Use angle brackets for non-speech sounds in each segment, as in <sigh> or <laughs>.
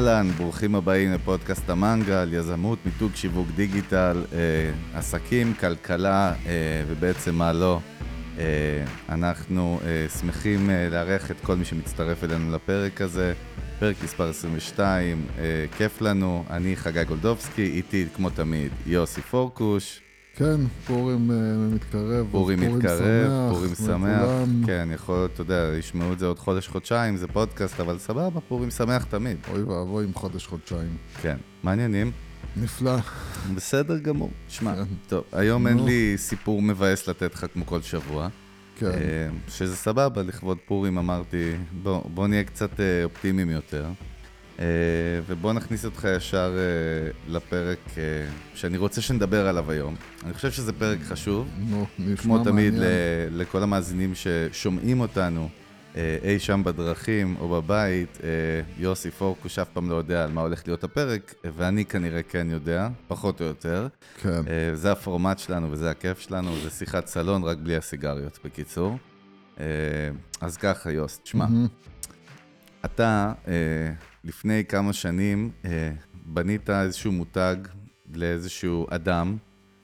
אהלן, ברוכים הבאים לפודקאסט המנגל, יזמות, מיתוג, שיווק דיגיטל, אה, עסקים, כלכלה אה, ובעצם מה לא. אה, אנחנו אה, שמחים אה, לארח את כל מי שמצטרף אלינו לפרק הזה, פרק מספר 22, אה, כיף לנו, אני חגי גולדובסקי, איתי כמו תמיד יוסי פורקוש. כן, פורים uh, מתקרב. פורים מתקרב, שמח, פורים שמח. כן, יכול להיות, אתה יודע, ישמעו את זה עוד חודש-חודשיים, זה פודקאסט, אבל סבבה, פורים שמח תמיד. אוי ואבוי עם חודש-חודשיים. כן, מעניינים. נפלא. בסדר גמור. שמע, כן. טוב, היום אין לי סיפור מבאס לתת לך כמו כל שבוע. כן. אה, שזה סבבה, לכבוד פורים אמרתי, בוא, בוא נהיה קצת אה, אופטימיים יותר. אה, ובוא נכניס אותך ישר אה, לפרק אה, שאני רוצה שנדבר עליו היום. אני חושב שזה פרק חשוב. כמו תמיד. לכל המאזינים ששומעים אותנו אי שם בדרכים או בבית, יוסי פורקוש אף פעם לא יודע על מה הולך להיות הפרק, ואני כנראה כן יודע, פחות או יותר. כן. זה הפורמט שלנו וזה הכיף שלנו, זה שיחת סלון, רק בלי הסיגריות, בקיצור. אז ככה, יוס, תשמע, אתה... לפני כמה שנים אה, בנית איזשהו מותג לאיזשהו אדם,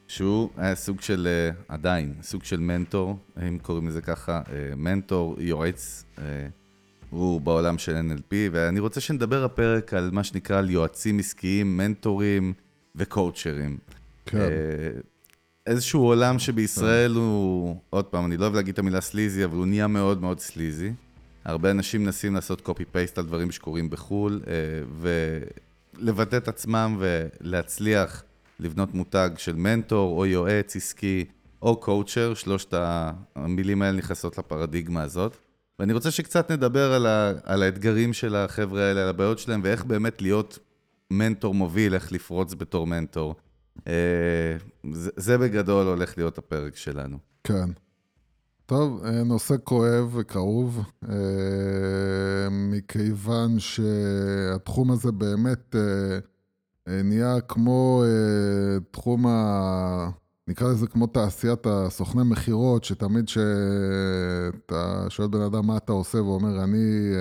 שהוא היה סוג של, אה, עדיין, סוג של מנטור, אם קוראים לזה ככה, אה, מנטור, יועץ, אה, הוא בעולם של NLP, ואני רוצה שנדבר הפרק על מה שנקרא על יועצים עסקיים, מנטורים וקואוצ'רים. כן. אה, איזשהו עולם שבישראל. הוא, עוד פעם, אני לא אוהב להגיד את המילה סליזי, אבל הוא נהיה מאוד מאוד סליזי. הרבה אנשים מנסים לעשות קופי-פייסט על דברים שקורים בחו"ל, אה, ולבטא את עצמם ולהצליח לבנות מותג של מנטור, או יועץ עסקי, או קואוצ'ר, שלושת המילים האלה נכנסות לפרדיגמה הזאת. ואני רוצה שקצת נדבר על, ה, על האתגרים של החבר'ה האלה, על הבעיות שלהם, ואיך באמת להיות מנטור מוביל, איך לפרוץ בתור מנטור. אה, זה, זה בגדול הולך להיות הפרק שלנו. כן. טוב, אה, נושא כואב וכאוב, אה, מכיוון שהתחום הזה באמת אה, נהיה כמו תחום ה... נקרא לזה כמו תעשיית הסוכני מכירות, שתמיד שאתה שואל בן אדם מה אתה עושה? ואומר אני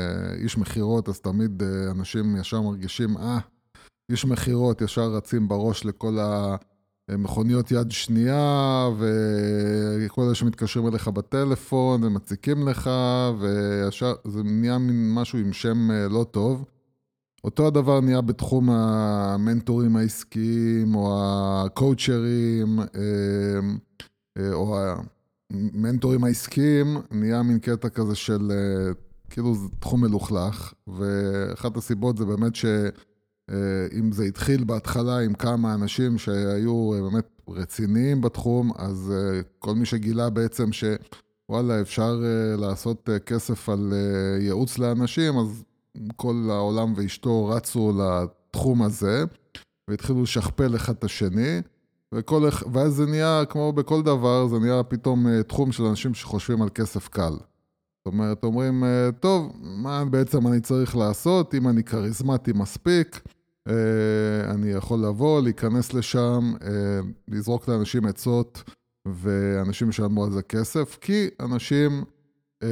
איש מכירות, אז תמיד אנשים ישר מרגישים, אה, איש מכירות, ישר רצים בראש לכל ה... מכוניות יד שנייה, וכל אלה שמתקשרים אליך בטלפון ומציקים לך, וישר זה נהיה מין משהו עם שם אה, לא טוב. אותו הדבר נהיה בתחום המנטורים העסקיים, או הקואוצ'רים, אה, אה, או המנטורים העסקיים, נהיה מין קטע כזה של, כאילו זה תחום מלוכלך, ואחת הסיבות זה באמת ש... אה, אם זה התחיל בהתחלה עם כמה אנשים שהיו אה, באמת רציניים בתחום, אז אה, כל מי שגילה בעצם שוואלה, אפשר לעשות כסף על ייעוץ לאנשים, אז כל העולם ואשתו רצו לתחום הזה, והתחילו לשכפל אחד את השני, וכל, ואז זה נהיה, כמו בכל דבר, זה נהיה פתאום תחום של אנשים שחושבים על כסף קל. זאת אומרת, אומרים, טוב, מה בעצם אני צריך לעשות אם אני כריזמטי מספיק? אה, אני יכול לבוא, להיכנס לשם, אה, לזרוק לאנשים עצות, ואנשים ישלמו על זה כסף, כי אנשים אה,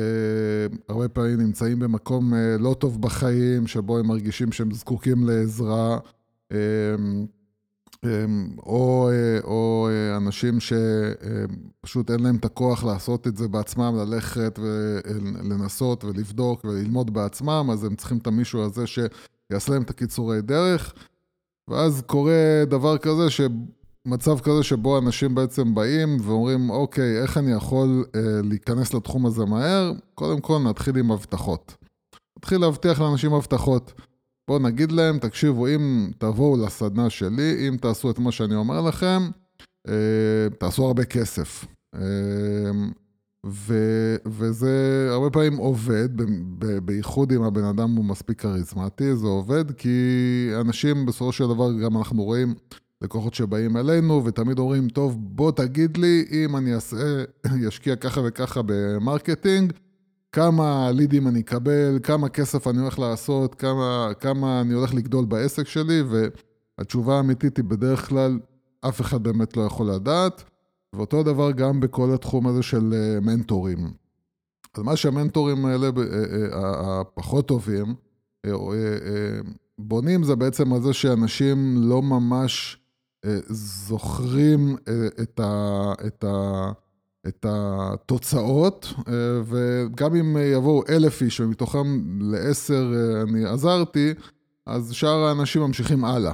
הרבה פעמים נמצאים במקום לא טוב בחיים, שבו הם מרגישים שהם זקוקים לעזרה. או, או אנשים שפשוט אין להם את הכוח לעשות את זה בעצמם, ללכת ולנסות ולבדוק וללמוד בעצמם, אז הם צריכים את המישהו הזה ש... יעשה להם את הקיצורי דרך, ואז קורה דבר כזה, מצב כזה שבו אנשים בעצם באים ואומרים, אוקיי, איך אני יכול אה, להיכנס לתחום הזה מהר? קודם כל נתחיל עם הבטחות. נתחיל להבטיח לאנשים הבטחות. בואו נגיד להם, תקשיבו, אם תבואו לסדנה שלי, אם תעשו את מה שאני אומר לכם, אה, תעשו הרבה כסף. אה, ו, וזה הרבה פעמים עובד, בייחוד אם הבן אדם הוא מספיק כריזמטי, זה עובד כי אנשים בסופו של דבר גם אנחנו רואים לקוחות שבאים אלינו ותמיד אומרים, טוב, בוא תגיד לי אם אני אעשה, <laughs> אשקיע ככה וככה ב marketing, כמה לידים אני אקבל, כמה כסף אני הולך לעשות, כמה, כמה אני הולך לגדול בעסק שלי, והתשובה האמיתית היא בדרך כלל, אף אחד באמת לא יכול לדעת. ואותו דבר גם בכל התחום הזה של אה, מנטורים. אז מה שהמנטורים האלה, אה, אה, הפחות טובים, בונים זה בעצם על זה שאנשים לא ממש זוכרים את, ה, את, ה, את התוצאות, וגם אם יבואו אלף איש ומתוכם לעשר אני עזרתי, אז שאר האנשים ממשיכים הלאה.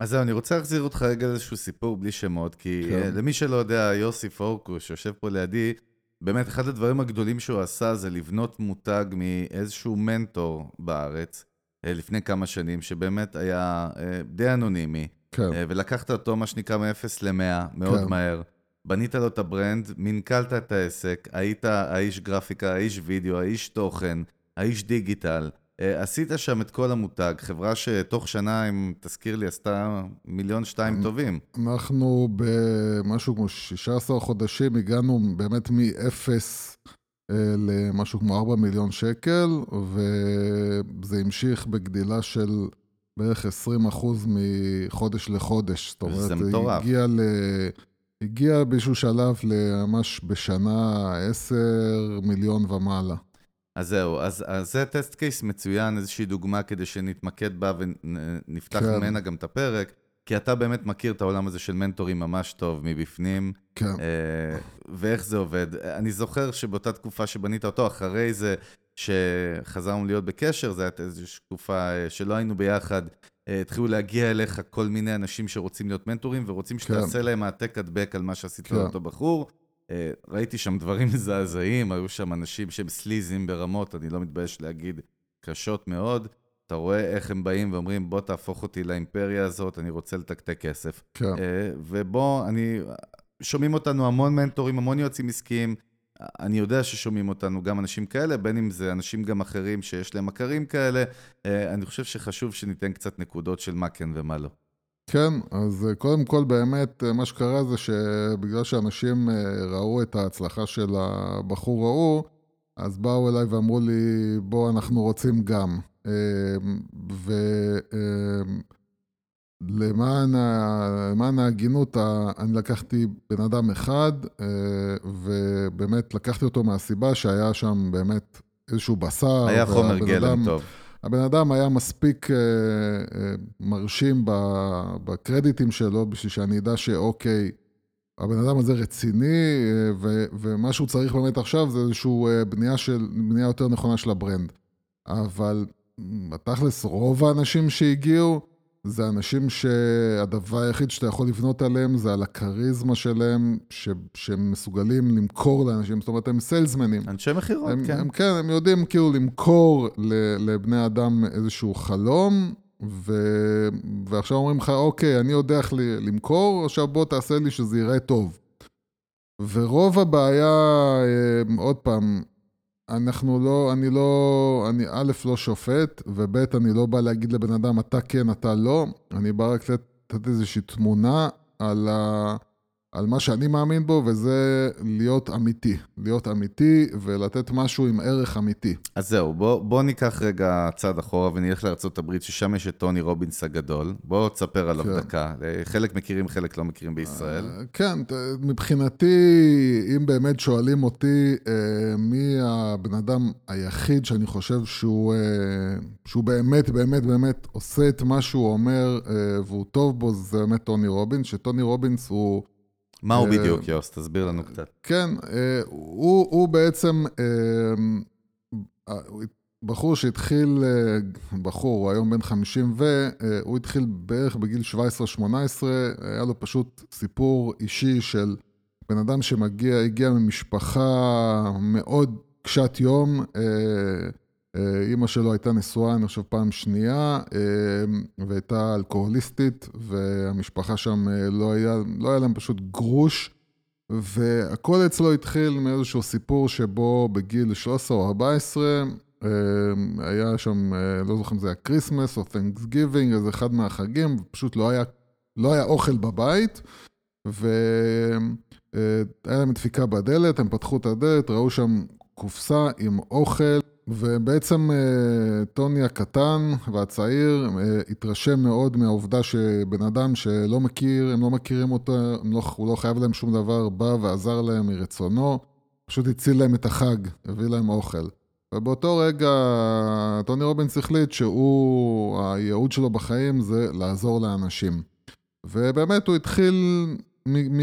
אז זהו, אני רוצה להחזיר אותך רגע לאיזשהו סיפור בלי שמות, כי כן. למי שלא יודע, יוסי פורקוש, שיושב פה לידי, באמת אחד הדברים הגדולים שהוא עשה זה לבנות מותג מאיזשהו מנטור בארץ, אה, לפני כמה שנים, שבאמת היה אה, די אנונימי. כן. אה, ולקחת אותו, מה שנקרא, מ-0 ל-100, מאוד כן. מהר. בנית לו את ה brand, מנכלת את העסק, היית האיש גרפיקה, האיש וידאו, האיש תוכן, האיש דיגיטל. אה, עשית שם את כל המותג, חברה שתוך שנה, אם תזכיר לי, עשתה מיליון שתיים טובים. אנחנו במשהו כמו 16 חודשים הגענו באמת מ-0 אה, למשהו כמו 4 מיליון שקל, וזה המשיך בגדילה של בערך 20 אחוז מחודש לחודש. זאת אומרת, זה מטורף. הגיע ל... הגיע באיזשהו שלב ממש בשנה 10 מיליון ומעלה. אז זהו, אז, אז זה טסט קייס מצוין, איזושהי דוגמה כדי שנתמקד בה ונפתח כן. ממנה גם את הפרק, כי אתה באמת מכיר את העולם הזה של מנטורים ממש טוב מבפנים. כן. אה, ואיך זה עובד. אני זוכר שבאותה תקופה שבנית אותו, אחרי זה שחזרנו להיות בקשר, זו הייתה איזושהי תקופה אה, שלא היינו ביחד, התחילו להגיע אליך כל מיני אנשים שרוצים להיות מנטורים ורוצים שתעשה כן. להם העתק הדבק על מה שעשית כן. לאותו בחור. אה, ראיתי שם דברים <laughs> מזעזעים, היו שם אנשים שהם סליזים ברמות, אני לא מתבייש להגיד, קשות מאוד. אתה רואה איך הם באים ואומרים, בוא תהפוך אותי לאימפריה הזאת, אני רוצה לתקתק כסף. כן. אה, ובוא, אני... שומעים אותנו המון מנטורים, המון יועצים עסקיים. אני יודע ששומעים אותנו גם אנשים כאלה, בין אם זה אנשים גם אחרים שיש להם מכרים כאלה. אה, אני חושב שחשוב שניתן קצת נקודות של מה כן ומה לא. כן, אז אה, קודם כל באמת אה, מה שקרה זה שבגלל שאנשים ראו את ההצלחה של הבחור ההוא, אז באו אליי ואמרו לי, בוא, אנחנו רוצים גם. ולמען ההגינות, אני לקחתי בן אדם אחד, ובאמת לקחתי אותו מהסיבה שהיה שם באמת איזשהו בשר. היה חומר גלם טוב. הבן אדם היה מספיק אה, אה, מרשים בקרדיטים שלו בשביל שאני אדע שאוקיי, הבן אדם הזה רציני, אה, ו, ומה שהוא צריך באמת עכשיו זה איזושהי בנייה, של, בנייה יותר נכונה של הברנד. אבל בתכלס, רוב האנשים שהגיעו, זה אנשים שהדבר היחיד שאתה יכול לבנות עליהם זה על הכריזמה שלהם, ש... שהם מסוגלים למכור לאנשים, זאת אומרת, הם סיילסמנים. אנשי מכירות, כן. הם כן, הם יודעים כאילו למכור לבני אדם איזשהו חלום, ו... ועכשיו אומרים לך, אוקיי, אני יודע איך למכור, עכשיו בוא תעשה לי שזה ייראה טוב. ורוב הבעיה, אה, עוד פעם, אנחנו לא, אני לא, אני א', לא שופט, וב', אני לא בא להגיד לבן אדם, אתה כן, אתה לא. אני בא רק לתת איזושהי תמונה על, ה, על מה שאני מאמין בו, וזה להיות אמיתי. להיות אמיתי ולתת משהו עם ערך אמיתי. אז זהו, בוא, בוא ניקח רגע צעד אחורה ונלך לארה"ב, ששם יש את טוני רובינס הגדול. בוא תספר עליו כן. דקה. חלק מכירים, חלק לא מכירים בישראל. אה, כן, מבחינתי, אם באמת שואלים אותי אה, מי הבן אדם היחיד שאני חושב שהוא, אה, שהוא באמת, באמת, באמת עושה את מה שהוא אומר והוא טוב בו, זה באמת טוני רובינס, שטוני רובינס הוא... מה הוא אה, בדיוק, יוס? תסביר לנו קצת. כן, אה, הוא, הוא בעצם אה, בחור שהתחיל, בחור, הוא היום בן 50 והוא התחיל בערך בגיל 17-18, היה לו פשוט סיפור אישי של בן אדם שמגיע, הגיע ממשפחה מאוד קשת יום, אימא שלו הייתה נשואה, אני חושב, פעם שנייה, אה, והייתה אלכוהוליסטית, והמשפחה שם אה, לא היה, לא היה להם פשוט גרוש, והכל אצלו התחיל מאיזשהו סיפור שבו בגיל 13 או 14, היה שם, לא זוכר אם זה היה Christmas או Thanksgiving, איזה אחד מהחגים, פשוט לא היה, לא היה אוכל בבית, והיה להם דפיקה בדלת, הם פתחו את הדלת, ראו שם קופסה עם אוכל. ובעצם אה, טוני הקטן והצעיר אה, התרשם מאוד מהעובדה שבן אדם שלא מכיר, הם לא מכירים אותו, לא, הוא לא חייב להם שום דבר, בא ועזר להם מרצונו, פשוט הציל להם את החג, הביא להם אוכל. ובאותו רגע טוני רובינס החליט שהוא, הייעוד שלו בחיים זה לעזור לאנשים. ובאמת הוא התחיל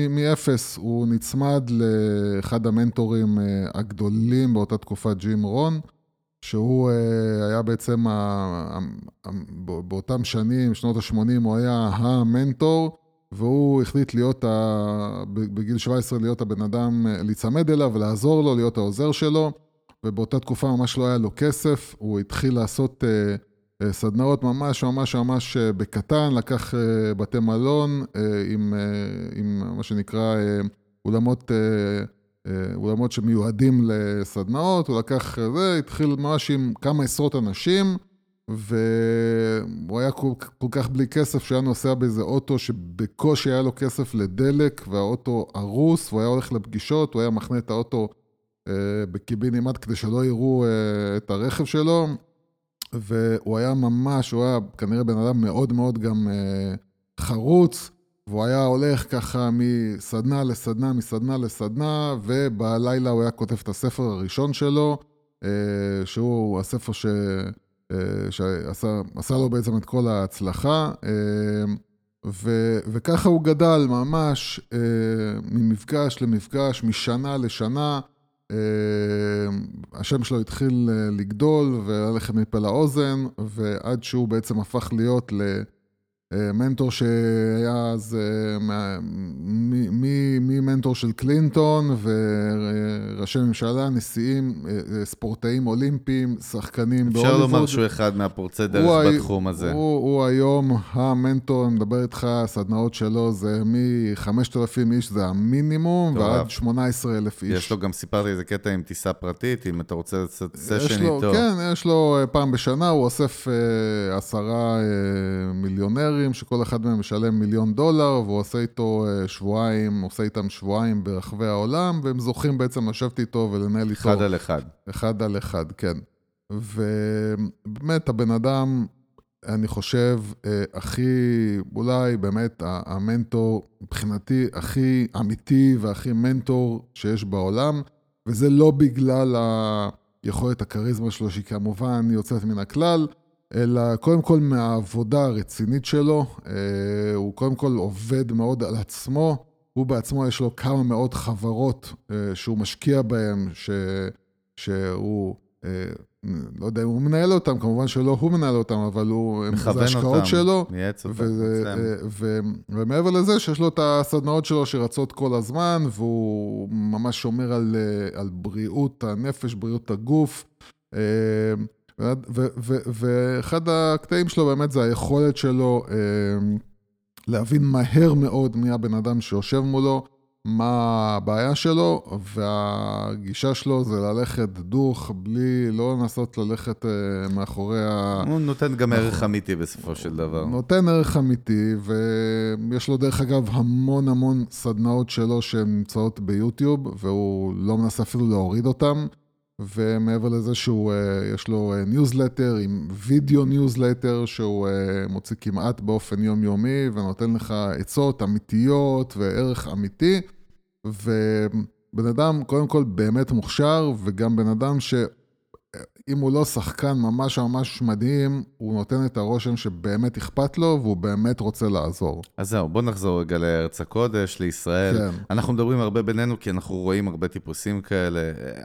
מאפס, הוא נצמד לאחד המנטורים אה, הגדולים באותה תקופה, ג'ים רון, שהוא אה, היה בעצם, באותם שנים, שנות ה-80, הוא היה המנטור, והוא החליט להיות, בגיל 17, להיות הבן אדם, אה, להיצמד אליו ולעזור לו, להיות העוזר שלו. ובאותה תקופה ממש לא היה לו כסף, הוא התחיל לעשות uh, סדנאות ממש ממש ממש בקטן, לקח בתי מלון עם, עם מה שנקרא אולמות, אולמות שמיועדים לסדנאות, הוא לקח uh, זה, התחיל ממש עם כמה עשרות אנשים, והוא היה כל, כל כך בלי כסף שהיה נוסע באיזה אוטו שבקושי היה לו כסף לדלק, והאוטו הרוס, והוא היה הולך לפגישות, הוא היה מחנה את האוטו אה, בקיבינימט כדי שלא יראו אה, את הרכב שלו, והוא היה ממש, הוא היה כנראה בן אדם מאוד מאוד גם אה, חרוץ, והוא היה הולך ככה מסדנה לסדנה, מסדנה לסדנה, ובלילה הוא היה כותב את הספר הראשון שלו, שהוא הספר ש... שעשה לו בעצם את כל ההצלחה, ו, וככה הוא גדל ממש ממפגש למפגש, משנה לשנה. אה, השם שלו התחיל אה, לגדול וללכת מפה לאוזן, ועד שהוא בעצם הפך להיות מנטור שהיה אז אה, ממנטור של קלינטון וראשי ממשלה, נשיאים, אה, ספורטאים אולימפיים, שחקנים בהוליווד. אפשר לומר שהוא אחד מהפורצי דרך בתחום הזה. הוא, הוא היום המנטור, אני מדבר איתך, הסדנאות שלו זה מ-5,000 איש, זה המינימום, טוב, ועד 18,000 איש. יש לו גם, סיפרתי איזה קטע עם טיסה פרטית, אם אתה רוצה לעשות סשן איתו. כן, יש לו פעם בשנה, הוא אוסף עשרה מיליונרים. דולרים, שכל אחד מהם משלם מיליון דולר, והוא עושה איתו אה, שבועיים, עושה איתם שבועיים ברחבי העולם, והם זוכים בעצם לשבת איתו ולנהל איתו... אחד על אחד. אחד על אחד, כן. ובאמת, הבן אדם, אני חושב, אה, הכי, אולי באמת המנטור, מבחינתי, הכי אמיתי והכי מנטור שיש בעולם, וזה לא בגלל היכולת הכריזמה שלו, שהיא כמובן יוצאת מן הכלל, אלא קודם כל מהעבודה הרצינית שלו, אה, הוא קודם כל עובד מאוד על עצמו, הוא בעצמו יש לו כמה מאות חברות אה, שהוא משקיע בהן, ש... שהוא, אה, לא יודע אם הוא מנהל אותן, כמובן שלא הוא מנהל אותן, אבל הוא, מכוון זה השקעות שלו. מייעץ אותם. ומעבר לזה שיש לו את הסדנאות שלו שרצות כל הזמן, והוא ממש שומר על, על בריאות הנפש, בריאות הגוף. ואחד הקטעים שלו באמת זה היכולת שלו אמ, להבין מהר מאוד מי הבן אדם שיושב מולו, מה הבעיה שלו, והגישה שלו זה ללכת דוך, בלי, לא לנסות ללכת אה, מאחורי ה... הוא נותן גם ערך אמיתי בסופו של דבר. נותן ערך אמיתי, ויש לו דרך אגב המון המון סדנאות שלו שהן נמצאות ביוטיוב, והוא לא מנסה אפילו להוריד אותן. ומעבר לזה שהוא, אה, יש לו ניוזלטר אה, עם וידאו ניוזלטר שהוא אה, מוציא כמעט באופן יומיומי ונותן לך עצות אמיתיות וערך אמיתי. ובן אדם קודם כל באמת מוכשר וגם בן אדם ש... אם הוא לא שחקן ממש ממש מדהים, הוא נותן את הרושם שבאמת אכפת לו והוא באמת רוצה לעזור. אז זהו, בוא נחזור רגע לארץ הקודש, לישראל. כן. אנחנו מדברים הרבה בינינו כי אנחנו רואים הרבה טיפוסים כאלה.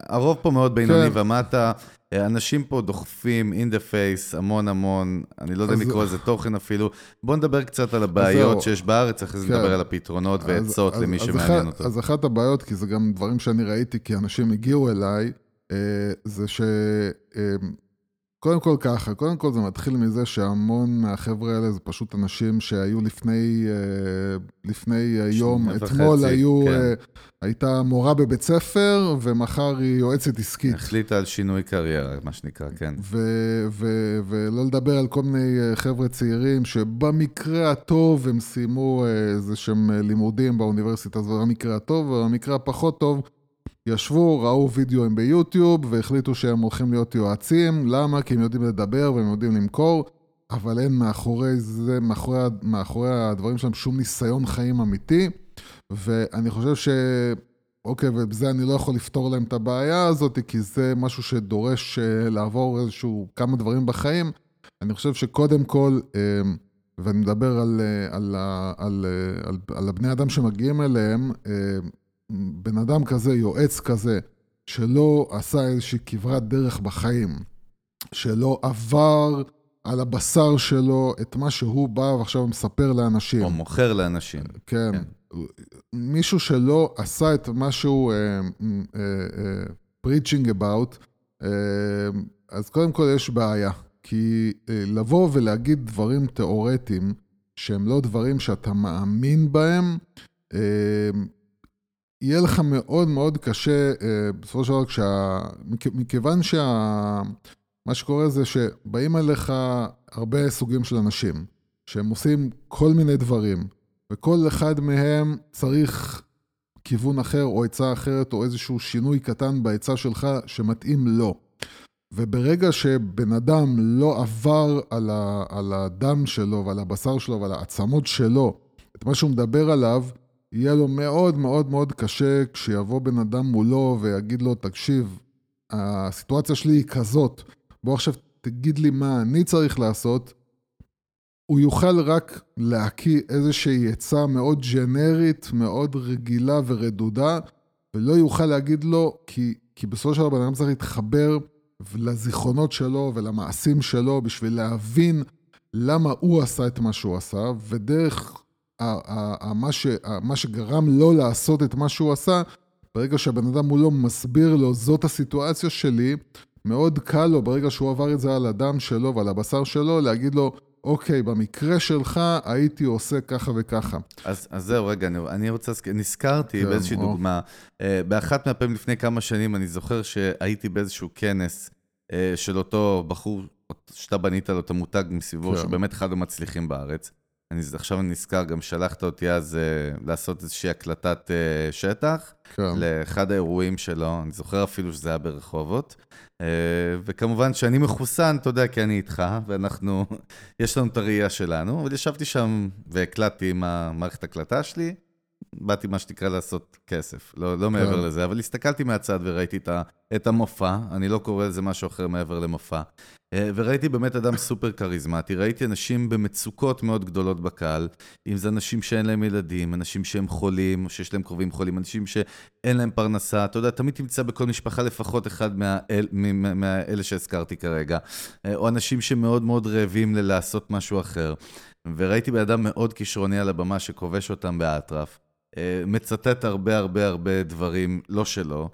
הרוב פה מאוד בינוני כן. ומטה. אנשים פה דוחפים in the face המון המון, אני לא יודע אם לקרוא לזה תוכן אפילו. בוא נדבר קצת על הבעיות שיש בארץ, אחרי זה כן. נדבר על הפתרונות ועצות למי אז שמעניין אותו. אז אחת הבעיות, כי זה גם דברים שאני ראיתי, כי אנשים הגיעו אליי, אה, זה ש... אה, כל ככה, קודם כל זה מתחיל מזה שהמון מהחבר'ה האלה זה פשוט אנשים שהיו לפני, אה, לפני יום, אתמול חצי, היו, כן. הייתה מורה בבית ספר ומחר היא יועצת עסקית. החליטה על שינוי קריירה, מה שנקרא, כן. ו- ו- ולא לדבר על כל מיני חבר'ה צעירים שבמקרה הטוב הם סיימו איזה שהם לימודים באוניברסיטה הזו, במקרה הטוב, ובמקרה הפחות טוב. ישבו, ראו וידאוים ביוטיוב והחליטו שהם הולכים להיות יועצים. למה? כי הם יודעים לדבר והם יודעים למכור, אבל אין מאחורי זה, מאחורי, מאחורי הדברים שלהם שום ניסיון חיים אמיתי. ואני חושב אוקיי, ובזה אני לא יכול לפתור להם את הבעיה הזאת, כי זה משהו שדורש אה, לעבור איזשהו כמה דברים בחיים. אני חושב שקודם כל, אה, ואני מדבר על, אה, על, על, על, על הבני אדם שמגיעים אליהם, בן אדם כזה, יועץ כזה, שלא עשה איזושהי כברת דרך בחיים, שלא עבר על הבשר שלו את מה שהוא בא ועכשיו מספר לאנשים. או מוכר לאנשים. כן. כן. מישהו שלא עשה את מה שהוא uh, uh, uh, preaching about, uh, אז קודם כל יש בעיה. כי uh, לבוא ולהגיד דברים תיאורטיים, שהם לא דברים שאתה מאמין בהם, uh, יהיה לך מאוד מאוד קשה, uh, בסופו של דבר, כשה... מכיוון שה... מה שקורה זה שבאים אליך הרבה סוגים של אנשים, שהם עושים כל מיני דברים, וכל אחד מהם צריך כיוון אחר או עצה אחרת או איזשהו שינוי קטן בעצה שלך שמתאים לו. וברגע שבן אדם לא עבר על, ה, על הדם שלו ועל הבשר שלו ועל העצמות שלו, את מה שהוא מדבר עליו, יהיה לו מאוד מאוד מאוד קשה כשיבוא בן אדם מולו ויגיד לו, תקשיב, הסיטואציה שלי היא כזאת, בוא עכשיו תגיד לי מה אני צריך לעשות, הוא יוכל רק להקיא איזושהי עצה מאוד ג'נרית, מאוד רגילה ורדודה, ולא יוכל להגיד לו, כי, כי בסופו של דבר בן אדם צריך להתחבר לזיכרונות שלו ולמעשים שלו בשביל להבין למה הוא עשה את מה שהוא עשה, ודרך מה, ש, מה שגרם לו לעשות את מה שהוא עשה, ברגע שהבן אדם מולו מסביר לו, זאת הסיטואציה שלי, מאוד קל לו, ברגע שהוא עבר את זה על הדם שלו ועל הבשר שלו, להגיד לו, אוקיי, במקרה שלך הייתי עושה ככה וככה. אז, אז זהו, רגע, אני, אני רוצה, נזכרתי כן, באיזושהי או... דוגמה. אה, באחת מהפעמים לפני כמה שנים, אני זוכר שהייתי באיזשהו כנס אה, של אותו בחור, שאתה בנית לו את המותג מסביבו, כן. שבאמת אחד המצליחים בארץ. אני, עכשיו נזכר, גם שלחת אותי אז uh, לעשות איזושהי הקלטת uh, שטח כן. לאחד האירועים שלו, אני זוכר אפילו שזה היה ברחובות. Uh, וכמובן שאני מחוסן, אתה יודע, כי אני איתך, ואנחנו, <laughs> יש לנו את הראייה שלנו, אבל ישבתי שם והקלטתי עם המערכת הקלטה שלי, באתי מה שנקרא לעשות כסף, לא, לא מעבר כן. לזה, אבל הסתכלתי מהצד וראיתי את, ה, את המופע, אני לא קורא לזה משהו אחר מעבר למופע. אה, וראיתי באמת אדם <laughs> סופר כריזמטי, ראיתי אנשים במצוקות מאוד גדולות בקהל, אם זה אנשים שאין להם ילדים, אנשים שהם חולים, או שיש להם קרובים חולים, אנשים שאין להם פרנסה, אתה יודע, תמיד תמצא בכל משפחה לפחות אחד מהאל, מהאלה שהזכרתי כרגע, אה, או אנשים שמאוד מאוד רעבים ללעשות משהו אחר. וראיתי בן אדם מאוד כישרוני על הבמה שכובש אותם באטרף, מצטט הרבה הרבה הרבה דברים לא שלו,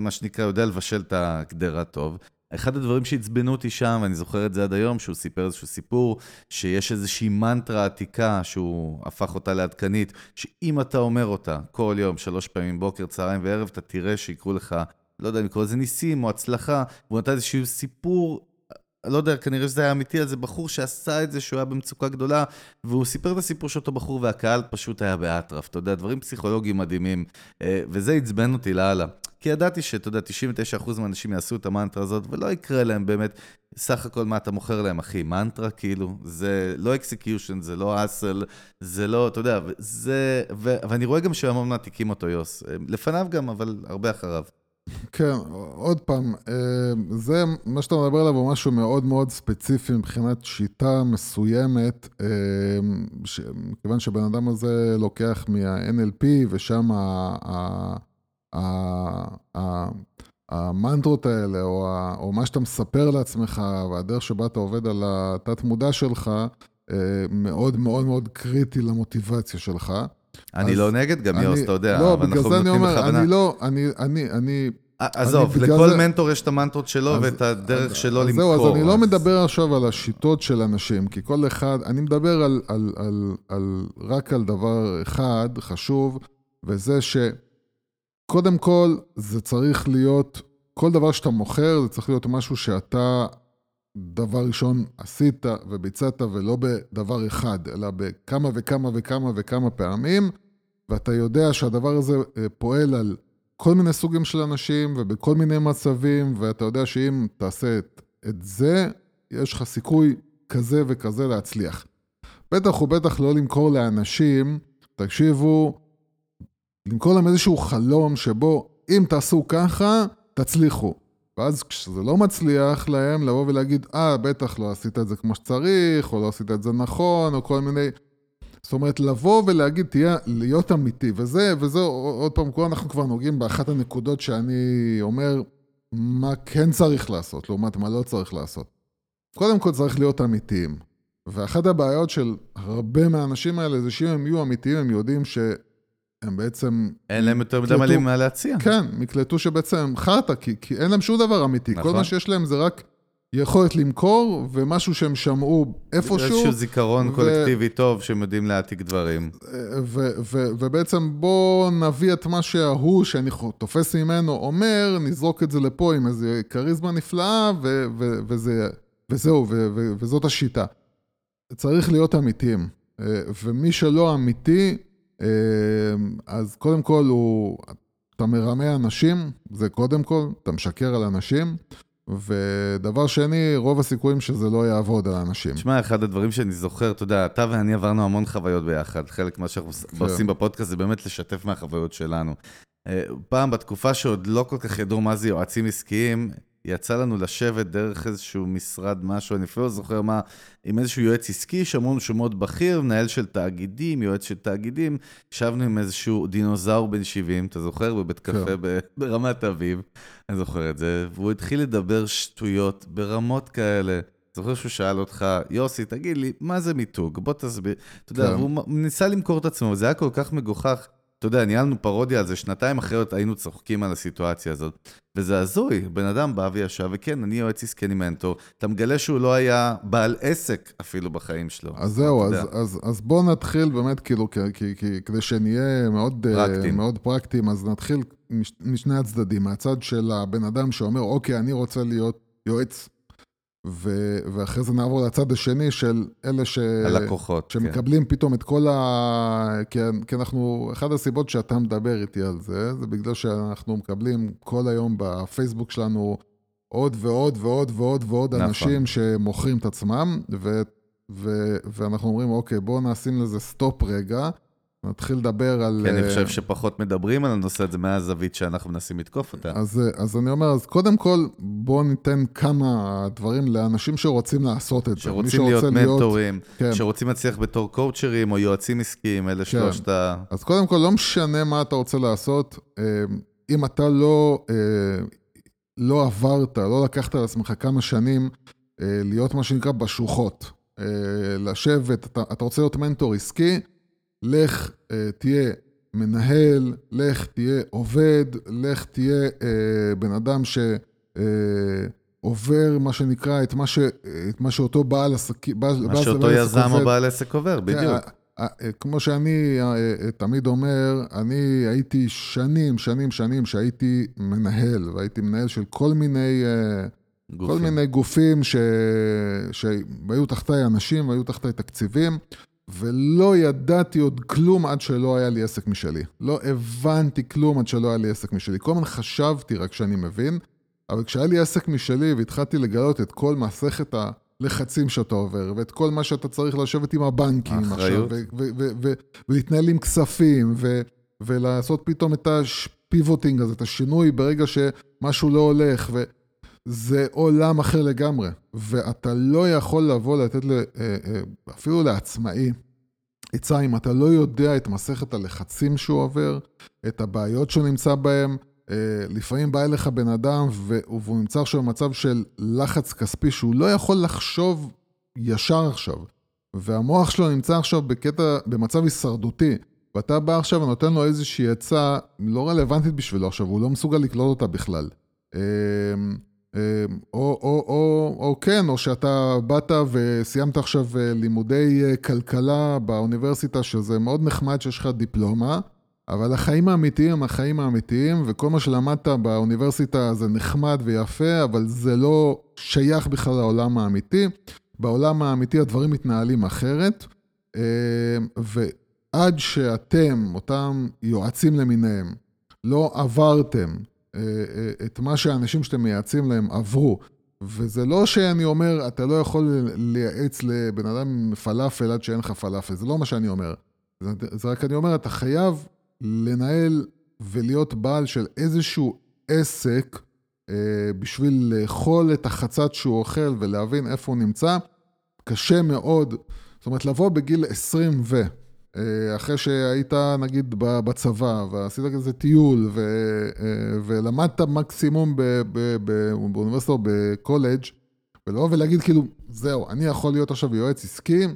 מה שנקרא, יודע לבשל את הקדרה טוב. אחד הדברים שעצבנו אותי שם, ואני זוכר את זה עד היום, שהוא סיפר איזשהו סיפור, שיש איזושהי מנטרה עתיקה שהוא הפך אותה לעדכנית, שאם אתה אומר אותה כל יום, שלוש פעמים, בוקר, צהריים וערב, אתה תראה שיקרו לך, לא יודע אם לקרוא לזה ניסים או הצלחה, והוא נתן איזשהו סיפור לא יודע, כנראה שזה היה אמיתי על זה בחור שעשה את זה, שהוא היה במצוקה גדולה, והוא סיפר את הסיפור של אותו בחור, והקהל פשוט היה באטרף, אתה יודע, דברים פסיכולוגיים מדהימים, אה, וזה עצבן אותי לאללה. כי ידעתי שאתה יודע, 99% מהאנשים יעשו את המנטרה הזאת, ולא יקרה להם באמת, סך הכל מה אתה מוכר להם, אחי, מנטרה כאילו, זה לא execution, זה לא hustle, זה לא, אתה יודע, זה, ו, ואני רואה גם שהמון מעתיקים אותו יוס, אה, לפניו גם, אבל הרבה אחריו. כן, עוד פעם, אה, זה, מה שאתה מדבר עליו הוא משהו מאוד מאוד ספציפי מבחינת שיטה מסוימת, אה, כיוון שבן אדם הזה לוקח מה-NLP ושם המנטרות האלה, או, או מה שאתה מספר לעצמך, והדרך שבה אתה עובד על התת-מודע שלך, אה, מאוד מאוד מאוד קריטי למוטיבציה שלך. אני לא נגד גם, יוס, אתה יודע, לא, בגלל זה אני אומר, אני לא, אני, אני, אני... עזוב, לכל מנטור יש את המנטרות שלו ואת הדרך שלו למכור. זהו, אז אני לא מדבר עכשיו על השיטות של אנשים, כי כל אחד, אני מדבר רק על דבר אחד חשוב, וזה שקודם כל, זה צריך להיות, כל דבר שאתה מוכר, זה צריך להיות משהו שאתה דבר ראשון עשית וביצעת, ולא בדבר אחד, אלא בכמה וכמה וכמה וכמה פעמים, ואתה יודע שהדבר הזה אה, פועל על כל מיני סוגים של אנשים ובכל מיני מצבים, ואתה יודע שאם תעשה את, את זה, יש לך סיכוי כזה וכזה להצליח. בטח ובטח לא למכור לאנשים, תקשיבו, למכור להם איזשהו חלום שבו אם תעשו ככה, תצליחו. ואז כשזה לא מצליח להם, לבוא ולהגיד, אה, בטח לא עשית את זה כמו שצריך, או לא עשית את זה נכון, או כל מיני... זאת אומרת, לבוא ולהגיד, תהיה, להיות אמיתי, וזה, וזה, עוד פעם, פה אנחנו כבר נוגעים באחת הנקודות שאני אומר, מה כן צריך לעשות, לעומת מה לא צריך לעשות. קודם כל צריך להיות אמיתיים. ואחת הבעיות של הרבה מהאנשים האלה זה שאם הם יהיו אמיתיים, הם יודעים שהם בעצם... אין להם יותר מדי מלאים מה להציע. כן, נקלטו שבעצם הם חרטא, כי, כי אין להם שום דבר אמיתי. נכון. כל מה שיש להם זה רק יכולת למכור, ומשהו שהם שמעו איפשהו. איזשהו זיכרון ו... קולקטיבי טוב, שהם יודעים להעתיק דברים. ו- ו- ובעצם בואו נביא את מה שההוא, שאני תופס ממנו, אומר, נזרוק את זה לפה עם איזה כריזמה נפלאה, ו- ו- וזה, וזהו, ו- ו- וזאת השיטה. צריך להיות אמיתיים. אה, ומי שלא אמיתי, אז קודם כל הוא, אתה מרמה אנשים, זה קודם כל, אתה משקר על אנשים. ודבר שני, רוב הסיכויים שזה לא יעבוד על אנשים. תשמע, אחד הדברים שאני זוכר, אתה יודע, אתה ואני עברנו המון חוויות ביחד. חלק ממה שאנחנו כן. עושים בפודקאסט זה באמת לשתף מהחוויות שלנו. אה, פעם, בתקופה שעוד לא כל כך ידעו מה זה יועצים עסקיים, יצא לנו לשבת דרך איזשהו משרד, משהו, אני אפילו לא זוכר מה, עם איזשהו יועץ עסקי, שאמרנו שהוא מאוד בכיר, מנהל של תאגידים, יועץ של תאגידים, ישבנו עם איזשהו דינוזאור בן 70, אתה זוכר? בבית כן. קפה ברמת אביב, אני זוכר את זה, והוא התחיל לדבר שטויות ברמות כאלה. זוכר שהוא שאל אותך, יוסי, תגיד לי, מה זה מיתוג? בוא תסביר. אתה יודע, כן. והוא ניסה למכור את עצמו, וזה היה כל כך מגוחך. אתה יודע, ניהלנו פרודיה על זה, שנתיים אחרת היינו צוחקים על הסיטואציה הזאת. וזה הזוי, בן אדם בא וישב, וכן, אני יועץ עסקי, אני מנטור. אתה מגלה שהוא לא היה בעל עסק אפילו בחיים שלו. אז זהו, אז, אז, אז בואו נתחיל באמת, כאילו, כי, כי, כי, כדי שנהיה מאוד אה, פרקטיים. מאוד פרקטיים, אז נתחיל מש, משני הצדדים. מהצד של הבן אדם שאומר, אוקיי, אני רוצה להיות יועץ ו- ואחרי זה נעבור לצד השני של אלה ש... הלקוחות, כן. שמקבלים כן. פתאום את כל ה... כי, כי אנחנו, אחת הסיבות שאתה מדבר איתי על זה, זה בגלל שאנחנו מקבלים כל היום בפייסבוק שלנו עוד ועוד ועוד ועוד ועוד נכון. אנשים שמוכרים את עצמם, ו, ו, ואנחנו אומרים, אוקיי, בואו נשים לזה סטופ רגע. נתחיל לדבר על... כן, אני חושב שפחות מדברים על הנושא הזה מהזווית שאנחנו מנסים לתקוף אותה. אז, אז אני אומר, אז קודם כל, בואו ניתן כמה דברים לאנשים שרוצים לעשות את זה. שרוצים להיות מנטורים, כן. שרוצים להצליח בתור קואוצ'רים או יועצים עסקיים, אלה כן. שלושת ה... אז קודם כל, לא משנה מה אתה רוצה לעשות, אם אתה לא, לא עברת, לא לקחת על עצמך כמה שנים להיות מה שנקרא בשוחות. לשבת, אתה, אתה רוצה להיות מנטור עסקי, לך uh, תהיה מנהל, לך תהיה עובד, לך תהיה uh, בן אדם שעובר, uh, מה שנקרא, את מה, ש, את מה שאותו בעל עסק, בעל, מה שאותו יזם או בעל עסק עובר, בדיוק. כמו שאני תמיד אומר, אני הייתי שנים, שנים, שנים שהייתי מנהל, והייתי מנהל של כל מיני... גופים. כל מיני גופים ש... שהיו תחתיי אנשים, והיו תחתיי תקציבים. ולא ידעתי עוד כלום עד שלא היה לי עסק משלי. לא הבנתי כלום עד שלא היה לי עסק משלי. כל הזמן חשבתי רק שאני מבין, אבל כשהיה לי עסק משלי והתחלתי לגלות את כל מסכת הלחצים שאתה עובר, ואת כל מה שאתה צריך לשבת עם הבנקים עכשיו, ולהתנהל עם כספים, ולעשות פתאום את הפיבוטינג הזה, את השינוי ברגע שמשהו לא הולך, ו... זה עולם אחר לגמרי, ואתה לא יכול לבוא לתת אה, אה, אפילו לעצמאי עצה אם אתה לא יודע את מסכת הלחצים שהוא עובר, את הבעיות שהוא נמצא בהן. אה, לפעמים בא אליך בן אדם והוא נמצא עכשיו במצב של לחץ כספי שהוא לא יכול לחשוב ישר עכשיו. והמוח שלו נמצא עכשיו בקטע, במצב הישרדותי, ואתה בא עכשיו ונותן לו איזושהי עצה לא רלוונטית בשבילו עכשיו, הוא לא מסוגל לקלוט אותה בכלל. אמ, או, או, או, או כן, או שאתה באת וסיימת עכשיו אה, לימודי אה, כלכלה באוניברסיטה, שזה מאוד נחמד שיש לך דיפלומה, אבל החיים האמיתיים הם החיים האמיתיים, וכל מה שלמדת באוניברסיטה זה נחמד ויפה, אבל זה לא שייך בכלל לעולם האמיתי. בעולם האמיתי הדברים מתנהלים אחרת, אמ, ועד שאתם, אותם יועצים למיניהם, לא עברתם את מה שהאנשים שאתם מייעצים להם עברו. וזה לא שאני אומר, אתה לא יכול לייעץ לבן אדם עם פלאפל עד שאין לך פלאפל, זה לא מה שאני אומר. זה, זה רק אני אומר, אתה חייב לנהל ולהיות בעל של איזשהו עסק אה, בשביל לאכול את החצץ שהוא אוכל ולהבין איפה הוא נמצא, קשה מאוד. זאת אומרת, לבוא בגיל 20 ו... אה, אחרי שהיית נגיד בצבא ועשית כזה טיול ו, אה, ולמדת מקסימום ב, ב, ב, באוניברסיטה או בקולג' ולבוא ולהגיד כאילו, זהו, אני יכול להיות עכשיו יועץ עסקי,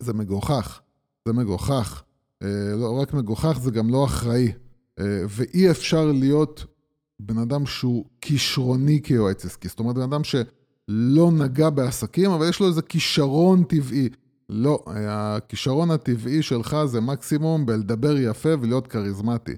זה מגוחך, זה מגוחך. אה, לא רק מגוחך, זה גם לא אחראי. ואי אפשר להיות בן אדם שהוא כישרוני כיועץ עסקי. זאת אומרת, בן אדם שלא נגע בעסקים, אבל יש לו איזה כישרון טבעי. לא, הכישרון הטבעי שלך זה מקסימום בלדבר יפה ולהיות כריזמטי.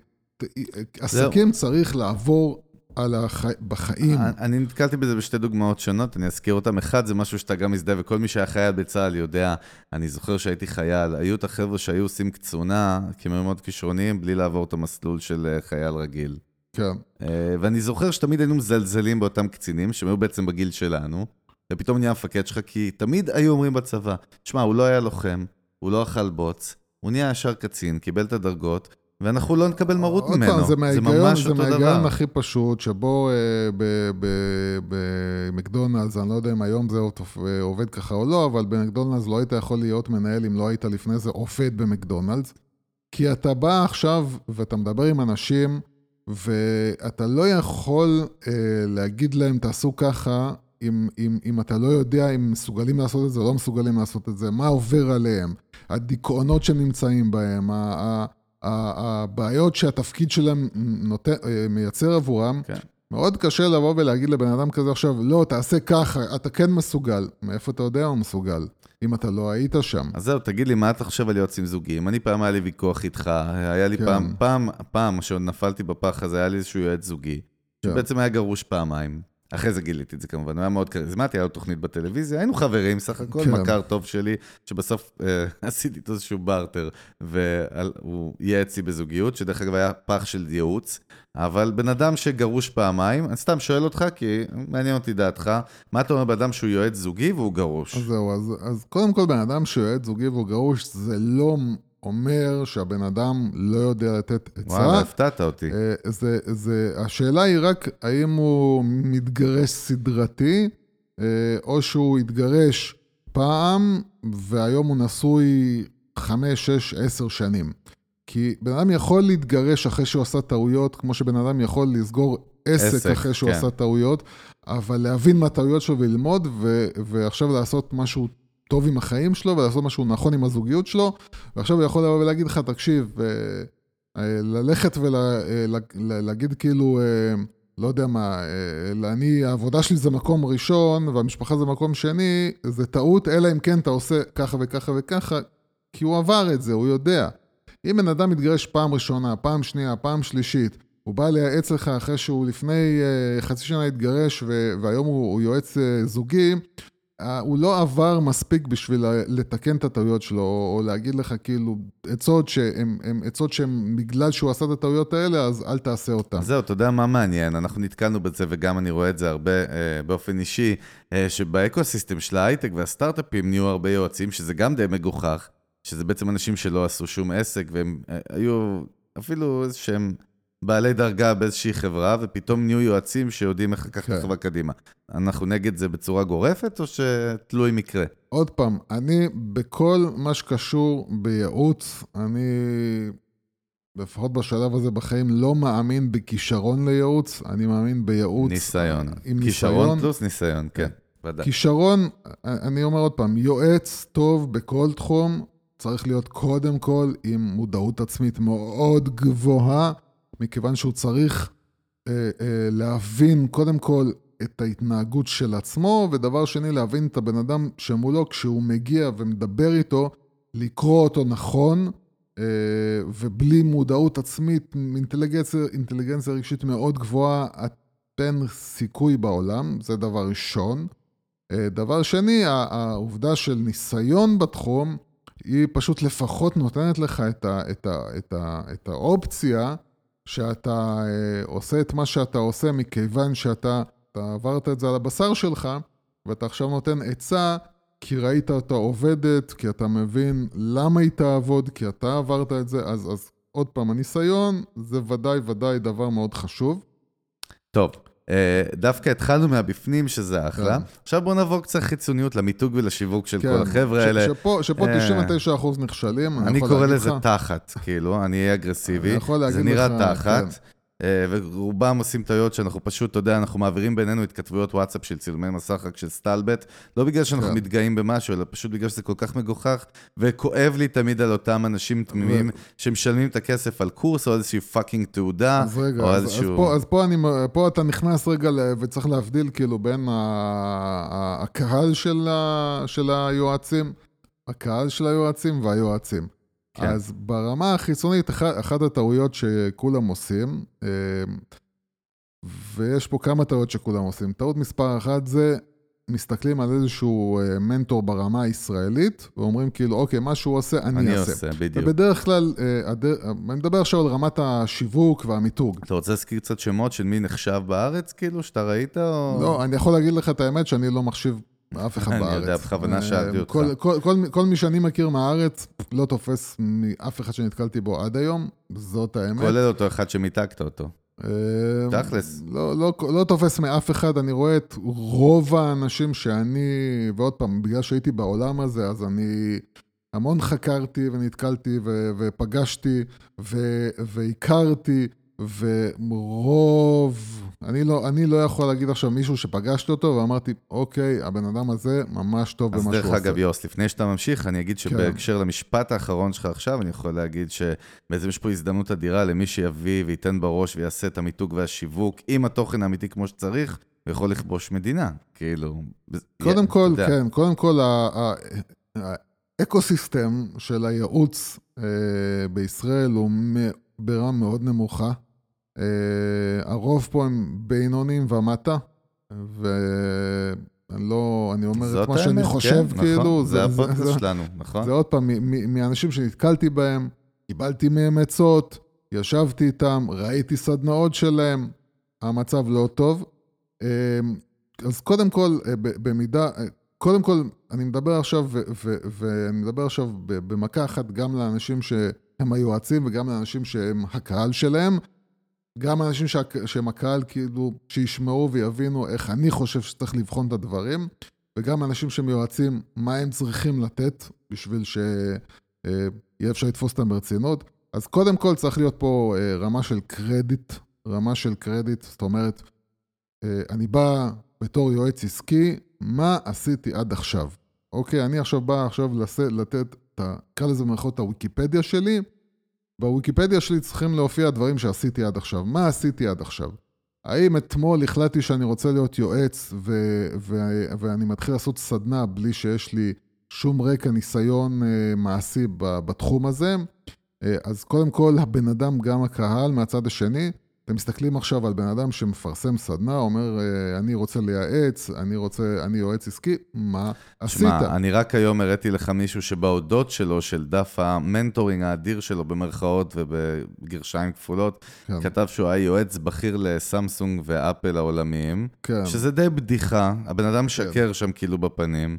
עסקים צריך לעבור על החי... בחיים. אני נתקלתי בזה בשתי דוגמאות שונות, אני אזכיר אותן. אחד, זה משהו שאתה גם מזדהה, וכל מי שהיה חייל בצה"ל יודע, אני זוכר שהייתי חייל, היו את החבר'ה שהיו עושים קצונה, כי הם היו מאוד כישרוניים, בלי לעבור את המסלול של אה, חייל רגיל. כן. אה, ואני זוכר שתמיד היינו מזלזלים באותם קצינים, שהם היו בעצם בגיל שלנו. ופתאום נהיה המפקד שלך, כי תמיד היו אומרים בצבא, תשמע, הוא לא היה לוחם, הוא לא אכל בוץ, הוא נהיה ישר קצין, קיבל את הדרגות, ואנחנו לא נקבל מרות ממנו. פעם, זה, זה ממש אותו דבר. זה מההיגיון הכי פשוט, שבו אה, במקדונלדס, אני לא יודע אם היום זה אה, עובד ככה או לא, אבל במקדונלדס לא היית יכול להיות מנהל אם לא היית לפני זה עובד במקדונלדס. כי אתה בא עכשיו ואתה מדבר עם אנשים, ואתה לא יכול אה, להגיד להם, תעשו ככה, אם, אם, אם אתה לא יודע אם מסוגלים לעשות את זה או לא מסוגלים לעשות את זה, מה עובר עליהם, הדיכאונות שהם נמצאים בהם, הבעיות שהתפקיד שלהם נות... אה, מייצר עבורם, כן. מאוד קשה לבוא ולהגיד לבן אדם כזה עכשיו, לא, תעשה ככה, אתה כן מסוגל. מאיפה אתה יודע הוא מסוגל? אם אתה לא היית שם. אז זהו, תגיד לי, מה אתה חושב על יועצים זוגיים? אני פעם היה לי ויכוח איתך, היה לי כן. פעם, פעם, פעם, כשעוד נפלתי בפח הזה, היה לי איזשהו יועץ זוגי, כן. שבעצם היה גרוש פעמיים. אחרי זה גיליתי את זה כמובן, הוא היה מאוד כריזמטי, היה לו תוכנית בטלוויזיה, היינו חברים סך הכל, כן. מכר טוב שלי, שבסוף אה, <laughs> עשיתי איתו איזשהו בארטר, והוא ייעץ לי בזוגיות, שדרך אגב היה פח של ייעוץ, אבל בן אדם שגרוש פעמיים, אני סתם שואל אותך, כי מעניין אותי דעתך, מה אתה אומר בן אדם שהוא יועץ זוגי והוא גרוש? אז זהו, אז, אז קודם כל בן אדם שהוא יועץ זוגי והוא גרוש, זה לא אומר שהבן אדם לא יודע לתת עצה. וואלה, הפתעת אותי. אה, זה, זה, השאלה היא רק האם הוא מתגרש סדרתי, אה, או שהוא התגרש פעם, והיום הוא נשוי חמש, שש, עשר שנים. כי בן אדם יכול להתגרש אחרי שהוא עשה טעויות, כמו שבן אדם יכול לסגור עסק, עסק אחרי שהוא כן. עשה טעויות, אבל להבין מה הטעויות שלו וללמוד, ו- ועכשיו לעשות משהו טוב עם החיים שלו ולעשות משהו נכון עם הזוגיות שלו, ועכשיו הוא יכול לבוא ולהגיד לך, תקשיב, אה, אה, ללכת ולהגיד ולה, כאילו, אה, לא יודע מה, אני, העבודה שלי זה מקום ראשון והמשפחה זה מקום שני, זה טעות, אלא אם כן אתה עושה ככה וככה וככה, כי הוא עבר את זה, הוא יודע. אם בן אדם מתגרש פעם ראשונה, פעם שנייה, פעם שלישית, הוא בא לייעץ לך אחרי שהוא לפני חצי שנה התגרש והיום הוא, יועץ זוגי, אה, הוא לא עבר מספיק בשביל לתקן את הטעויות שלו, או להגיד לך כאילו עצות שהן עצות שהן בגלל שהוא עשה את הטעויות האלה, אז אל תעשה אותן. זהו, אתה יודע מה מעניין? אנחנו נתקלנו בזה, וגם אני רואה את זה הרבה אה, באופן אישי, אה, שבאקוסיסטם של ההייטק והסטארט-אפים נהיו הרבה יועצים, שזה גם די מגוחך, שזה בעצם אנשים שלא עשו שום עסק, והם אה, היו אפילו איזה שהם... בעלי דרגה באיזושהי חברה, ופתאום נהיו יועצים שיודעים איך לקחת כן. חברה קדימה. אנחנו נגד זה בצורה גורפת, או שתלוי מקרה? עוד פעם, אני, בכל מה שקשור בייעוץ, אני, לפחות בשלב הזה בחיים, לא מאמין בכישרון לייעוץ, אני מאמין בייעוץ... ניסיון. עם כישרון ניסיון. פלוס ניסיון, כן, ודאי. כישרון, אני אומר עוד פעם, יועץ טוב בכל תחום, צריך להיות קודם כל עם מודעות עצמית מאוד גבוהה. מכיוון שהוא צריך אה, אה, להבין קודם כל את ההתנהגות של עצמו, ודבר שני, להבין את הבן אדם שמולו כשהוא מגיע ומדבר איתו, לקרוא אותו נכון, אה, ובלי מודעות עצמית, אינטליגנציה, אינטליגנציה רגשית מאוד גבוהה, אתן סיכוי בעולם, זה דבר ראשון. אה, דבר שני, העובדה של ניסיון בתחום, היא פשוט לפחות נותנת לך את, ה, את, ה, את, ה, את האופציה שאתה אה, עושה את מה שאתה עושה מכיוון שאתה עברת את זה על הבשר שלך, ואתה עכשיו נותן עצה כי ראית אותה עובדת, כי אתה מבין למה היא תעבוד, כי אתה עברת את זה, אז, אז עוד פעם, הניסיון זה ודאי ודאי דבר מאוד חשוב. טוב, דווקא התחלנו מהבפנים, שזה אחלה. כן. עכשיו בואו נעבור קצת חיצוניות למיתוג ולשיווק של כן, כל החבר'ה האלה. שפה, שפה אה, 99% נכשלים, אני קורא לזה. תחת, כאילו, אני אהיה אגרסיבי. זה נראה לך, תחת. אה, ורובם עושים טעויות שאנחנו פשוט, אתה יודע, אנחנו מעבירים בינינו התכתבויות וואטסאפ של צילומי מסך רק של סטלבט, לא בגלל שאנחנו כן. מתגאים במשהו, אלא פשוט בגלל שזה כל כך מגוחך, וכואב לי תמיד על אותם אנשים תמימים שמשלמים את הכסף על קורס או איזושהי fucking תעודה, אז רגע, או אז, אז, איזשהו... פה, אז פה, אני, פה אתה נכנס רגע וצריך להבדיל כאילו בין ה, הקהל של, ה, של היועצים, הקהל של היועצים והיועצים. כן. אז ברמה החיצונית, אחת, אחת הטעויות שכולם עושים, אה, ויש פה כמה טעויות שכולם עושים. טעות מספר אחת זה, מסתכלים על איזשהו אה, מנטור ברמה הישראלית, ואומרים כאילו, אוקיי, מה שהוא עושה, אני, אני אעשה. עושה, בדיוק. ובדרך כלל, הדר... אני מדבר עכשיו על רמת השיווק והמיתוג. אתה רוצה להזכיר קצת שמות של מי נחשב בארץ, כאילו, שאתה ראית, או... לא, אני יכול להגיד לך את האמת שאני לא מחשיב אף אחד אני בארץ. יודע, בכוונה אה, שאלתי אותך. כל, כל, כל, כל מי שאני מכיר מהארץ לא תופס מאף אחד שנתקלתי בו עד היום, זאת האמת. כולל אותו אחד שמיתגת אותו. אה, תכלס. לא, לא, לא תופס מאף אחד, אני רואה את רוב האנשים שאני, ועוד פעם, בגלל שהייתי בעולם הזה, אז אני המון חקרתי ונתקלתי ו, ופגשתי ו, והכרתי, ורוב, אני לא, אני לא יכול להגיד עכשיו מישהו שפגשתי אותו ואמרתי, אוקיי, הבן אדם הזה ממש טוב אז במה דרך שהוא עושה. אגב, יוס, לפני שאתה ממשיך, אני אגיד כן. שבהקשר למשפט האחרון שלך עכשיו, אני יכול להגיד שבעצם יש פה הזדמנות אדירה למי שיביא וייתן בראש ויעשה את המיתוג והשיווק עם התוכן האמיתי כמו שצריך, הוא יכול לכבוש מדינה, כאילו... קודם כל, יודע. כן, קודם כל, האקוסיסטם של הייעוץ אה, בישראל הוא ברמה מאוד נמוכה. אה, הרוב פה הם בינוניים ומטה, ואני לא, אני אומר את מה שאני האמת, חושב, כן, כאילו, נכון, זה- זה הפודקאסט זה- שלנו, נכון? זה עוד פעם, מ- מ- מאנשים שנתקלתי בהם, קיבלתי מהם עצות, ישבתי איתם, ראיתי סדנאות שלהם, המצב לא טוב. אמ, אז קודם כל, אה, במידה, אה, קודם כל, אני מדבר עכשיו, ואני מדבר עכשיו במכה אחת גם לאנשים שהם היועצים וגם לאנשים שהם הקהל שלהם. גם אנשים שהק- שהם הקהל, כאילו, שישמעו ויבינו איך אני חושב שצריך לבחון את הדברים, וגם אנשים שהם יועצים, מה הם צריכים לתת בשביל שיהיה אפשר לתפוס אותם ברצינות. אז קודם כל צריך להיות פה אה, רמה של קרדיט, רמה של קרדיט, זאת אומרת, אה, אני בא בתור יועץ עסקי, מה עשיתי עד עכשיו? אוקיי, אני עכשיו בא עכשיו לתת, נקרא לזה במירכאות הוויקיפדיה שלי, בוויקיפדיה שלי צריכים להופיע דברים שעשיתי עד עכשיו. מה עשיתי עד עכשיו? האם אתמול החלטתי שאני רוצה להיות יועץ ו- ו- ואני מתחיל לעשות סדנה בלי שיש לי שום רקע ניסיון אה, מעשי בתחום הזה? אה, אז קודם כל, הבן אדם, גם הקהל מהצד השני, אתם מסתכלים עכשיו על בן אדם שמפרסם סדנה, אומר, אה, אני רוצה לייעץ, אני רוצה, אני יועץ עסקי, מה עשית? שמע, אני רק היום הראיתי לך מישהו שבהודות שלו, של דף המנטורינג האדיר שלו, במרכאות ובגרשיים כפולות, כן, כתב שהוא היה יועץ בכיר לסמסונג ואפל העולמיים, כן. שזה די בדיחה, הבן אדם שקר שם כאילו בפנים.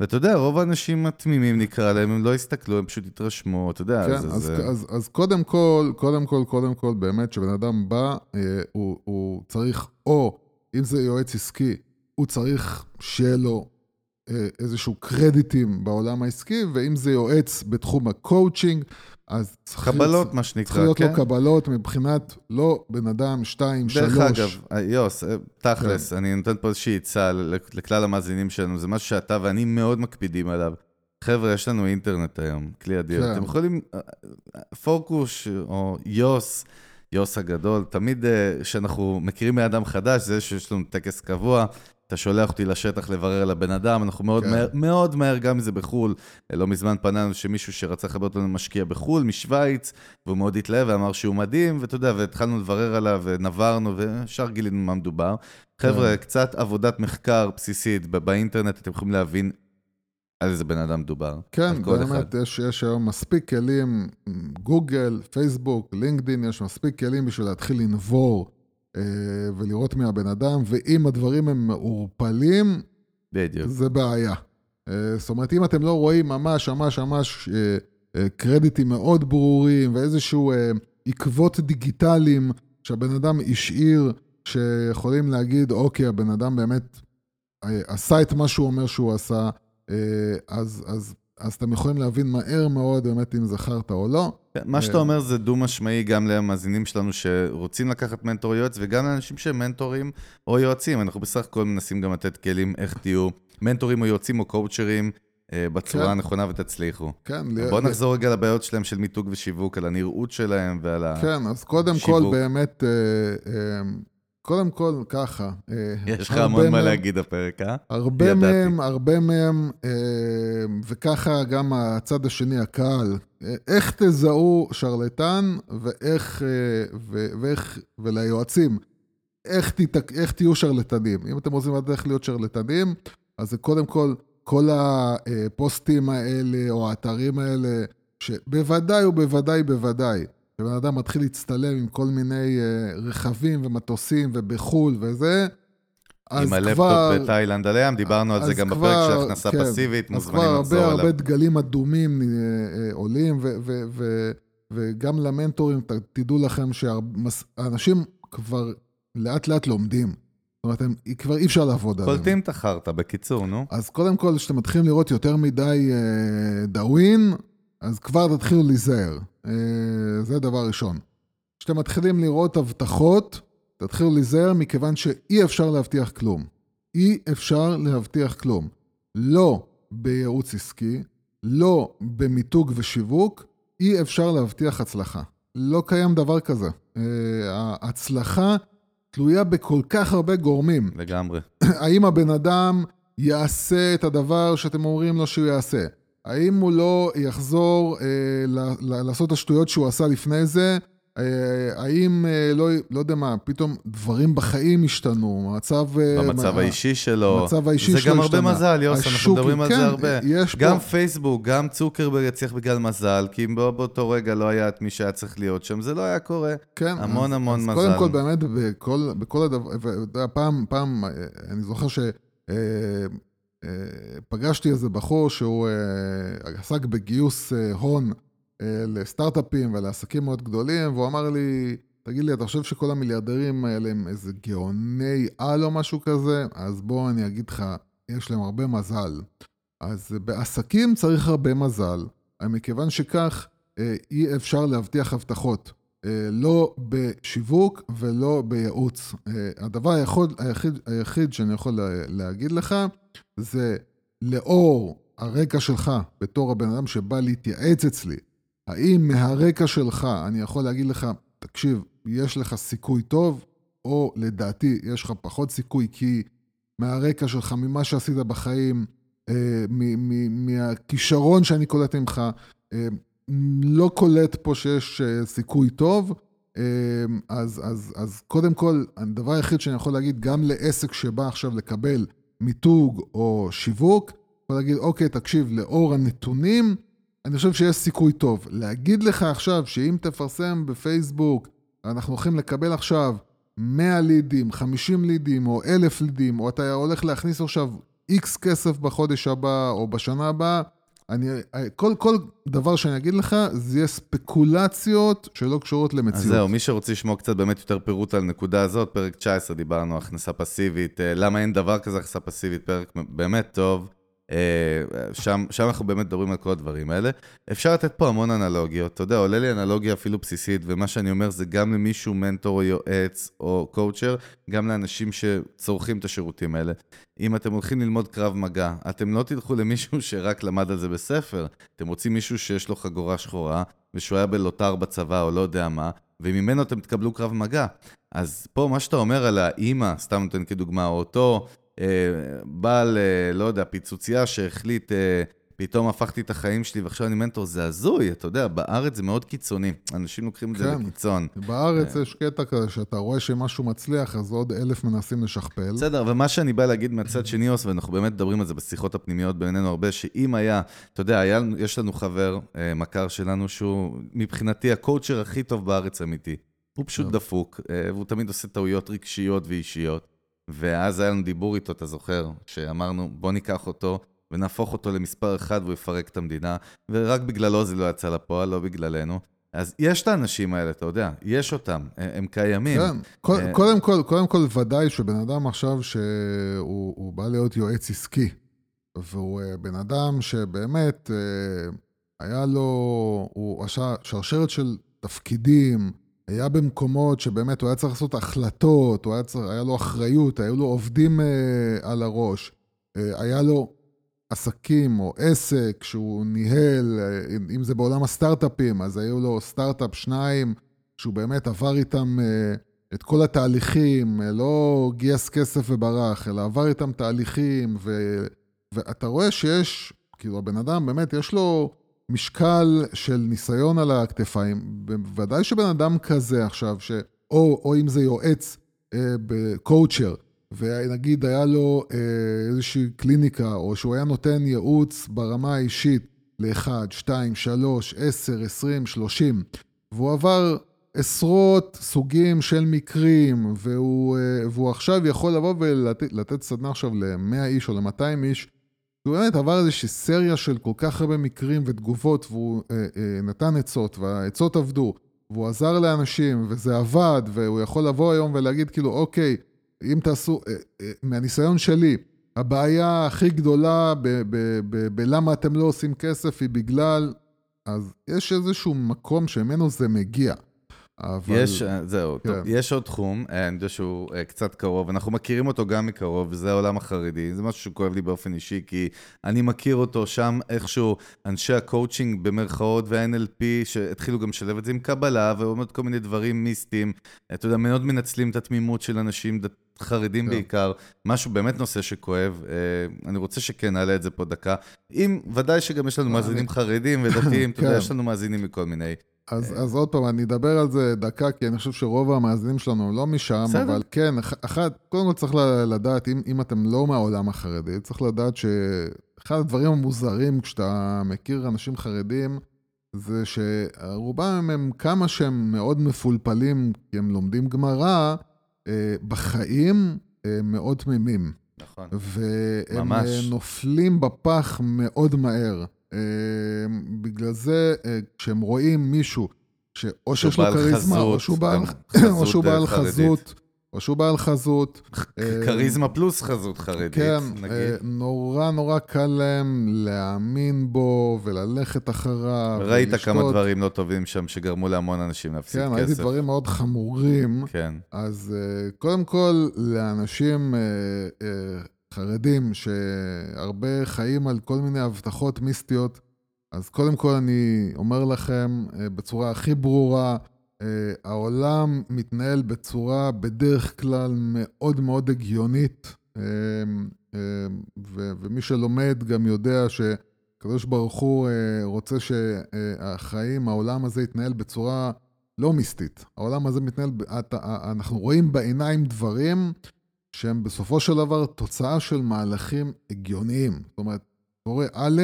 ואתה יודע, רוב האנשים התמימים נקרא להם, הם לא הסתכלו, הם פשוט התרשמו, אתה יודע, כן, זה... אז, זה... אז, אז קודם כל, קודם כל, קודם כל, באמת, כשבן אדם בא, אה, הוא, הוא צריך, או אם זה יועץ עסקי, הוא צריך שיהיה לו איזשהו קרדיטים בעולם העסקי, ואם זה יועץ בתחום הקואוצ'ינג, אז צריך... קבלות, מה שנקרא, צריך להיות כן? לו קבלות מבחינת לא בן אדם, שתיים, דרך שלוש. אגב, אה, יוס, אה, תכלס, כן. אני נותן פה איזושהי עצה לכלל המאזינים שלנו, זה משהו שאתה ואני מאוד מקפידים עליו. חבר'ה, יש לנו אינטרנט היום, כלי אדיר. כן. אתם יכולים, אה, אה, פורקוש או יוס, יוס הגדול, תמיד אה, כשאנחנו מכירים מאדם חדש, זה שיש לנו טקס קבוע, אתה שולח אותי לשטח לברר על הבן אדם, אנחנו מאוד כן. מהר, מאוד מהר, גם אם זה בחו"ל. לא מזמן פנה לנו שמישהו שרצה לחבר אותנו למשקיע בחו"ל, משוויץ, והוא מאוד התלהב ואמר שהוא מדהים, ואתה יודע, והתחלנו לברר עליו, ונברנו, וישר גילינו מה מדובר. חבר'ה, קצת עבודת מחקר בסיסית באינטרנט, אתם יכולים להבין על איזה בן אדם מדובר. כן. באמת, יש, יש היום מספיק כלים, גוגל, פייסבוק, לינקדין, יש מספיק כלים בשביל להתחיל לנבור ולראות מי הבן אדם, ואם הדברים הם מעורפלים, בדיוק. זה בעיה. אה, זאת אומרת, אם אתם לא רואים ממש, ממש, ממש אה, אה, קרדיטים מאוד ברורים ואיזשהו אה, עקבות דיגיטליים שהבן אדם השאיר, שיכולים להגיד, אוקיי, הבן אדם באמת אה, עשה את מה שהוא אומר שהוא עשה, אה, אז, אז, אז אתם יכולים להבין מהר מאוד באמת אם זכרת או לא. כן, מה שאתה אומר זה דו-משמעי גם למאזינים שלנו שרוצים לקחת מנטור יועץ, וגם לאנשים שהם מנטורים או יועצים. אנחנו בסך הכל מנסים גם לתת כלים איך תהיו מנטורים או יועצים או קואוצ'רים אה, בצורה כן. הנכונה ותצליחו. כן, בואו ל- נחזור רגע לבעיות שלהם של מיתוג ושיווק, על הנראות שלהם ועל ה... כן, אז קודם כל. באמת, אה, אה, קודם כל ככה. אה, יש לך המון מה להגיד הפרק, אה? הרבה ידעתי. מהם, הרבה מהם, אה, וככה גם הצד השני, הקהל. אה, איך תזהו שרלטן ואיך, ו- ואיך, וליועצים, איך, תת, איך תהיו שרלטנים. אם אתם רוצים לדעת איך להיות שרלטנים, אז זה קודם כל, כל הפוסטים האלה, או האתרים האלה, שבוודאי ובוודאי בוודאי, שבן אדם מתחיל להצטלם עם כל מיני אה, רכבים ומטוסים ובחו"ל וזה, עם אז הלפטופ כבר- בתאילנד עליהם, דיברנו על זה אז גם בפרק כבר- של הכנסה כן, פסיבית, אז מוזמנים כבר לחזור הרבה עליו. הרבה דגלים אדומים אה, אה, עולים, ו- ו- ו- וגם למנטורים, תדעו לכם שהאנשים כבר לאט לאט לומדים. זאת אומרת, הם, כבר אי אפשר לעבוד עליהם. קולטים את החרטא, בקיצור, נו. אז קודם כל, כשאתם מתחילים לראות יותר מדי דאווין, אז כבר תתחילו להיזהר. אה, זה דבר ראשון. כשאתם מתחילים לראות הבטחות, תתחילו להיזהר מכיוון שאי אפשר להבטיח כלום. אי אפשר להבטיח כלום. לא בייעוץ עסקי, לא במיתוג ושיווק, אי אפשר להבטיח הצלחה. לא קיים דבר כזה. אה, ההצלחה תלויה בכל כך הרבה גורמים. לגמרי. האם הבן אדם יעשה את הדבר שאתם אומרים לו שהוא יעשה? האם הוא לא יחזור אה, ל- ל- לעשות את השטויות שהוא עשה לפני זה? אה, האם, אה, לא, לא יודע מה, פתאום דברים בחיים השתנו, המצב... אה, במצב מה- האישי שלו. המצב האישי זה שלו גם הרבה השתנה. מזל, יוס, אנחנו מדברים על כן, זה הרבה. יש גם פה... פייסבוק, גם צוקרברג יצליח בגלל מזל, כי אם בא- באותו רגע לא היה את מי שהיה צריך להיות שם, זה לא היה קורה. כן, המון אז, המון אז מזל. קודם כל, באמת, בכל, בכל הדבר, פעם, פעם, אה, אני זוכר ש... אה, פגשתי איזה בחור שהוא אה, עסק בגיוס אה, הון לסטארט-אפים ולעסקים מאוד גדולים, והוא אמר לי, תגיד לי, אתה חושב שכל המיליארדרים האלה הם איזה גאוני על או משהו כזה? אז בוא אני אגיד לך, יש להם הרבה מזל. אז בעסקים צריך הרבה מזל, מכיוון שכך אי אפשר להבטיח הבטחות. לא בשיווק ולא בייעוץ. הדבר היכול, היחיד, היחיד שאני יכול לה- להגיד לך זה לאור הרקע שלך בתור הבן אדם שבא להתייעץ אצלי, האם מהרקע שלך אני יכול להגיד לך, תקשיב, יש לך סיכוי טוב, או לדעתי יש לך פחות סיכוי כי מהרקע שלך, ממה שעשית בחיים, אה, מ- מ- מהכישרון שאני קולט ממך, אה, לא קולט פה שיש אה, סיכוי טוב, אה, אז, אז, אז קודם כל, הדבר היחיד שאני יכול להגיד, גם לעסק שבא עכשיו לקבל מיתוג או שיווק, יכול להגיד, אוקיי, תקשיב, לאור הנתונים, אני חושב שיש סיכוי טוב. להגיד לך עכשיו שאם תפרסם בפייסבוק, אנחנו הולכים לקבל עכשיו 100 לידים, 50 לידים או 1,000 לידים, או אתה הולך להכניס עכשיו איקס כסף בחודש הבא או בשנה הבאה, אני, כל, כל דבר שאני אגיד לך, זה יהיה ספקולציות שלא קשורות אז למציאות. זהו, מי שרוצה לשמוע קצת באמת יותר פירוט על נקודה הזאת, פרק 19 דיברנו, הכנסה פסיבית, אה, למה אין דבר כזה הכנסה פסיבית, פרק באמת טוב. אה, שם, שם אנחנו באמת מדברים על כל הדברים האלה. אפשר לתת פה המון אנלוגיות, אתה יודע, עולה לי אנלוגיה אפילו בסיסית, ומה שאני אומר זה גם למישהו מנטור או יועץ או קואוצ'ר, גם לאנשים שצורכים את השירותים האלה. אם אתם הולכים ללמוד קרב מגע, אתם לא תלכו למישהו שרק למד על זה בספר, אתם רוצים מישהו שיש לו חגורה שחורה, ושהוא היה בלוטר בצבא או לא יודע מה, וממנו אתם תקבלו קרב מגע. אז פה מה שאתה אומר על האימא, סתם נותן כדוגמה, או אותו בעל, אה, לא יודע, פיצוצייה שהחליט, אה, פתאום הפכתי את החיים שלי ועכשיו אני מנטור, זה הזוי, אתה יודע, בארץ זה מאוד קיצוני. אנשים לוקחים את זה כן. לקיצון. בארץ יש קטע כזה, שאתה רואה שמשהו מצליח, אז עוד אלף מנסים לשכפל. בסדר, ומה שאני בא להגיד מהצד שני, אוס, ואנחנו באמת מדברים על זה בשיחות הפנימיות בינינו הרבה, שאם היה, אתה יודע, היה, יש לנו חבר, אה, מכר שלנו, שהוא מבחינתי הקואוצ'ר הכי טוב בארץ אמיתי. הוא פשוט טוב. דפוק, אה, והוא תמיד עושה טעויות רגשיות ואישיות. ואז היה לנו דיבור איתו, אתה זוכר, שאמרנו, בוא ניקח אותו ונהפוך אותו למספר אחד והוא יפרק את המדינה, ורק בגללו זה לא יצא לפועל, לא בגללנו. אז יש את האנשים האלה, אתה יודע, יש אותם, הם קיימים. כן, אה, קודם כל, קודם כל ודאי שבן אדם עכשיו שהוא בא להיות יועץ עסקי, והוא אה, בן אדם שבאמת אה, היה לו, הוא עשה שרשרת של תפקידים, היה במקומות שבאמת הוא היה צריך לעשות החלטות, הוא היה, צריך, היה לו אחריות, היו לו עובדים על הראש, היה לו עסקים או עסק שהוא ניהל, אם זה בעולם הסטארט-אפים, אז היו לו סטארט-אפ שניים, שהוא באמת עבר איתם אה, את כל התהליכים, אה, לא גייס כסף וברח, אלא עבר איתם תהליכים, ו, ואתה רואה שיש, כאילו הבן אדם באמת, יש לו משקל של ניסיון על הכתפיים. בוודאי שבן אדם כזה עכשיו, ש... או, או אם זה יועץ אה, בקואוצ'ר, ונגיד היה לו אה, איזושהי קליניקה, או שהוא היה נותן ייעוץ ברמה האישית ל-1, 2, 3, 10, 20, 30, והוא עבר עשרות סוגים של מקרים, והוא, אה, והוא עכשיו יכול לבוא ולתת סדנה עכשיו ל-100 איש או ל-200 איש, הוא באמת עבר איזושהי סריה של כל כך הרבה מקרים ותגובות, והוא אה, אה, נתן עצות, והעצות עבדו, והוא עזר לאנשים, וזה עבד, והוא יכול לבוא היום ולהגיד כאילו, אוקיי, אם תעשו, אה, אה, מהניסיון שלי, הבעיה הכי גדולה בלמה אתם לא עושים כסף היא בגלל, אז יש איזשהו מקום שממנו זה מגיע. אבל... יש, אה, זהו, כן. טוב, יש עוד תחום, אני יודע שהוא קצת קרוב, אנחנו מכירים אותו גם מקרוב, וזה העולם החרדי. זה משהו שכואב לי באופן אישי, כי אני מכיר אותו שם איכשהו, אנשי הקואוצ'ינג במרכאות וה-NLP, שהתחילו גם לשלב את זה עם קבלה, ועוד כל מיני דברים מיסטיים. אתה יודע, מאוד מנצלים את התמימות של אנשים דתיים. חרדים כן. בעיקר, משהו באמת נושא שכואב, אה, אני רוצה שכן נעלה את זה פה דקה. אם, ודאי שגם יש לנו מאזינים חרדים ודתיים, אתה יודע, כן. יש לנו מאזינים מכל מיני. אז, אז עוד פעם, אני אדבר על זה דקה, כי אני חושב שרוב המאזינים שלנו לא משם, בסדר. אבל כן, אחת, קודם כל צריך לדעת, אם, אם אתם לא מהעולם החרדי, צריך לדעת שאחד הדברים המוזרים כשאתה מכיר אנשים חרדים, זה שרובם הם כמה שהם מאוד מפולפלים, כי הם לומדים גמרא, אה, בחיים אה, מאוד תמימים. נכון. והם ממש. אה, נופלים בפח מאוד מהר. בגלל זה, כשהם רואים מישהו שאו שיש לו כריזמה, או שהוא בעל חזות, או שהוא בעל חזות. כריזמה פלוס חזות חרדית, כן, נגיד. כן, נורא נורא קל להם להאמין בו וללכת אחריו. ראית ולשתות. כמה דברים לא טובים שם שגרמו להמון אנשים להפסיד כן, כסף. כן, ראיתי דברים מאוד חמורים. כן. אז קודם כל, לאנשים חרדים שהרבה חיים על כל מיני הבטחות מיסטיות, אז קודם כל אני אומר לכם בצורה הכי ברורה, Uh, העולם מתנהל בצורה בדרך כלל מאוד מאוד הגיונית, ו- ומי שלומד גם יודע שקדוש ברוך הוא רוצה שהחיים, העולם הזה יתנהל בצורה לא מיסטית. העולם הזה מתנהל, אנחנו רואים בעיניים דברים שהם בסופו של דבר תוצאה של מהלכים הגיוניים. זאת אומרת, קורה א',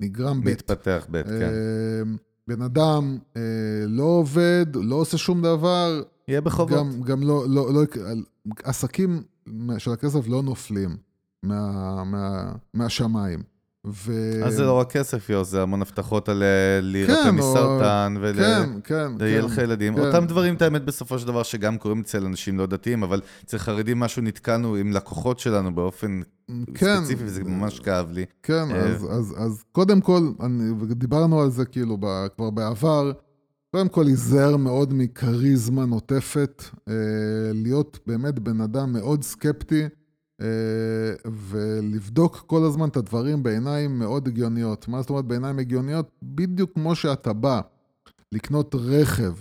נגרם ב'. מתפתח ב', כן. בן אדם אה, לא עובד, לא עושה שום דבר. יהיה בחובות. גם, גם לא, לא, לא, עסקים של הכסף לא נופלים מה, מה, מהשמיים. ו... אז זה לא רק כסף, יו, זה המון הבטחות על אה, להירפא כן, מסרטן, ול... כן, כן, ויהיה לך ילדים. כן. אותם דברים, את האמת, בסופו של דבר, שגם קורים אצל אנשים לא דתיים, אבל אצל חרדים משהו נתקענו עם לקוחות שלנו באופן כן, ספציפי, וזה ממש כאב לי. כן, אה, אז, אז, אז קודם כל, אני, דיברנו על זה כאילו כבר בעבר, קודם כל להיזהר מאוד מכריזמה נוטפת, אה, להיות באמת בן אדם מאוד סקפטי. אה, ולבדוק כל הזמן את הדברים בעיניים מאוד הגיוניות. מה זאת אומרת בעיניים הגיוניות? בדיוק כמו שאתה בא לקנות רכב.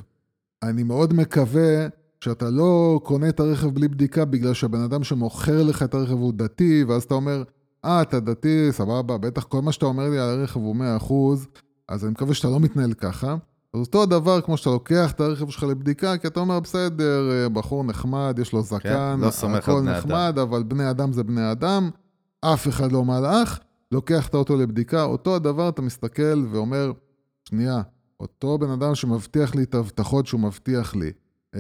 אני מאוד מקווה שאתה לא קונה את הרכב בלי בדיקה בגלל שהבן אדם שמוכר לך את הרכב הוא דתי, ואז אתה אומר, אה, אתה דתי, סבבה, בטח כל מה שאתה אומר לי על הרכב הוא 100%, אז אני מקווה שאתה לא מתנהל ככה. אז אותו הדבר כמו שאתה לוקח את הרכב שלך לבדיקה, כי אתה אומר, בסדר, אה, בחור נחמד, יש לו זקן, כן, לא הכל נחמד, אדם. אבל בני אדם זה בני אדם, אף אחד לא מלאך, לוקח את האוטו לבדיקה, אותו הדבר אתה מסתכל ואומר, שנייה, אותו בן אדם שמבטיח לי את ההבטחות שהוא מבטיח לי, אה,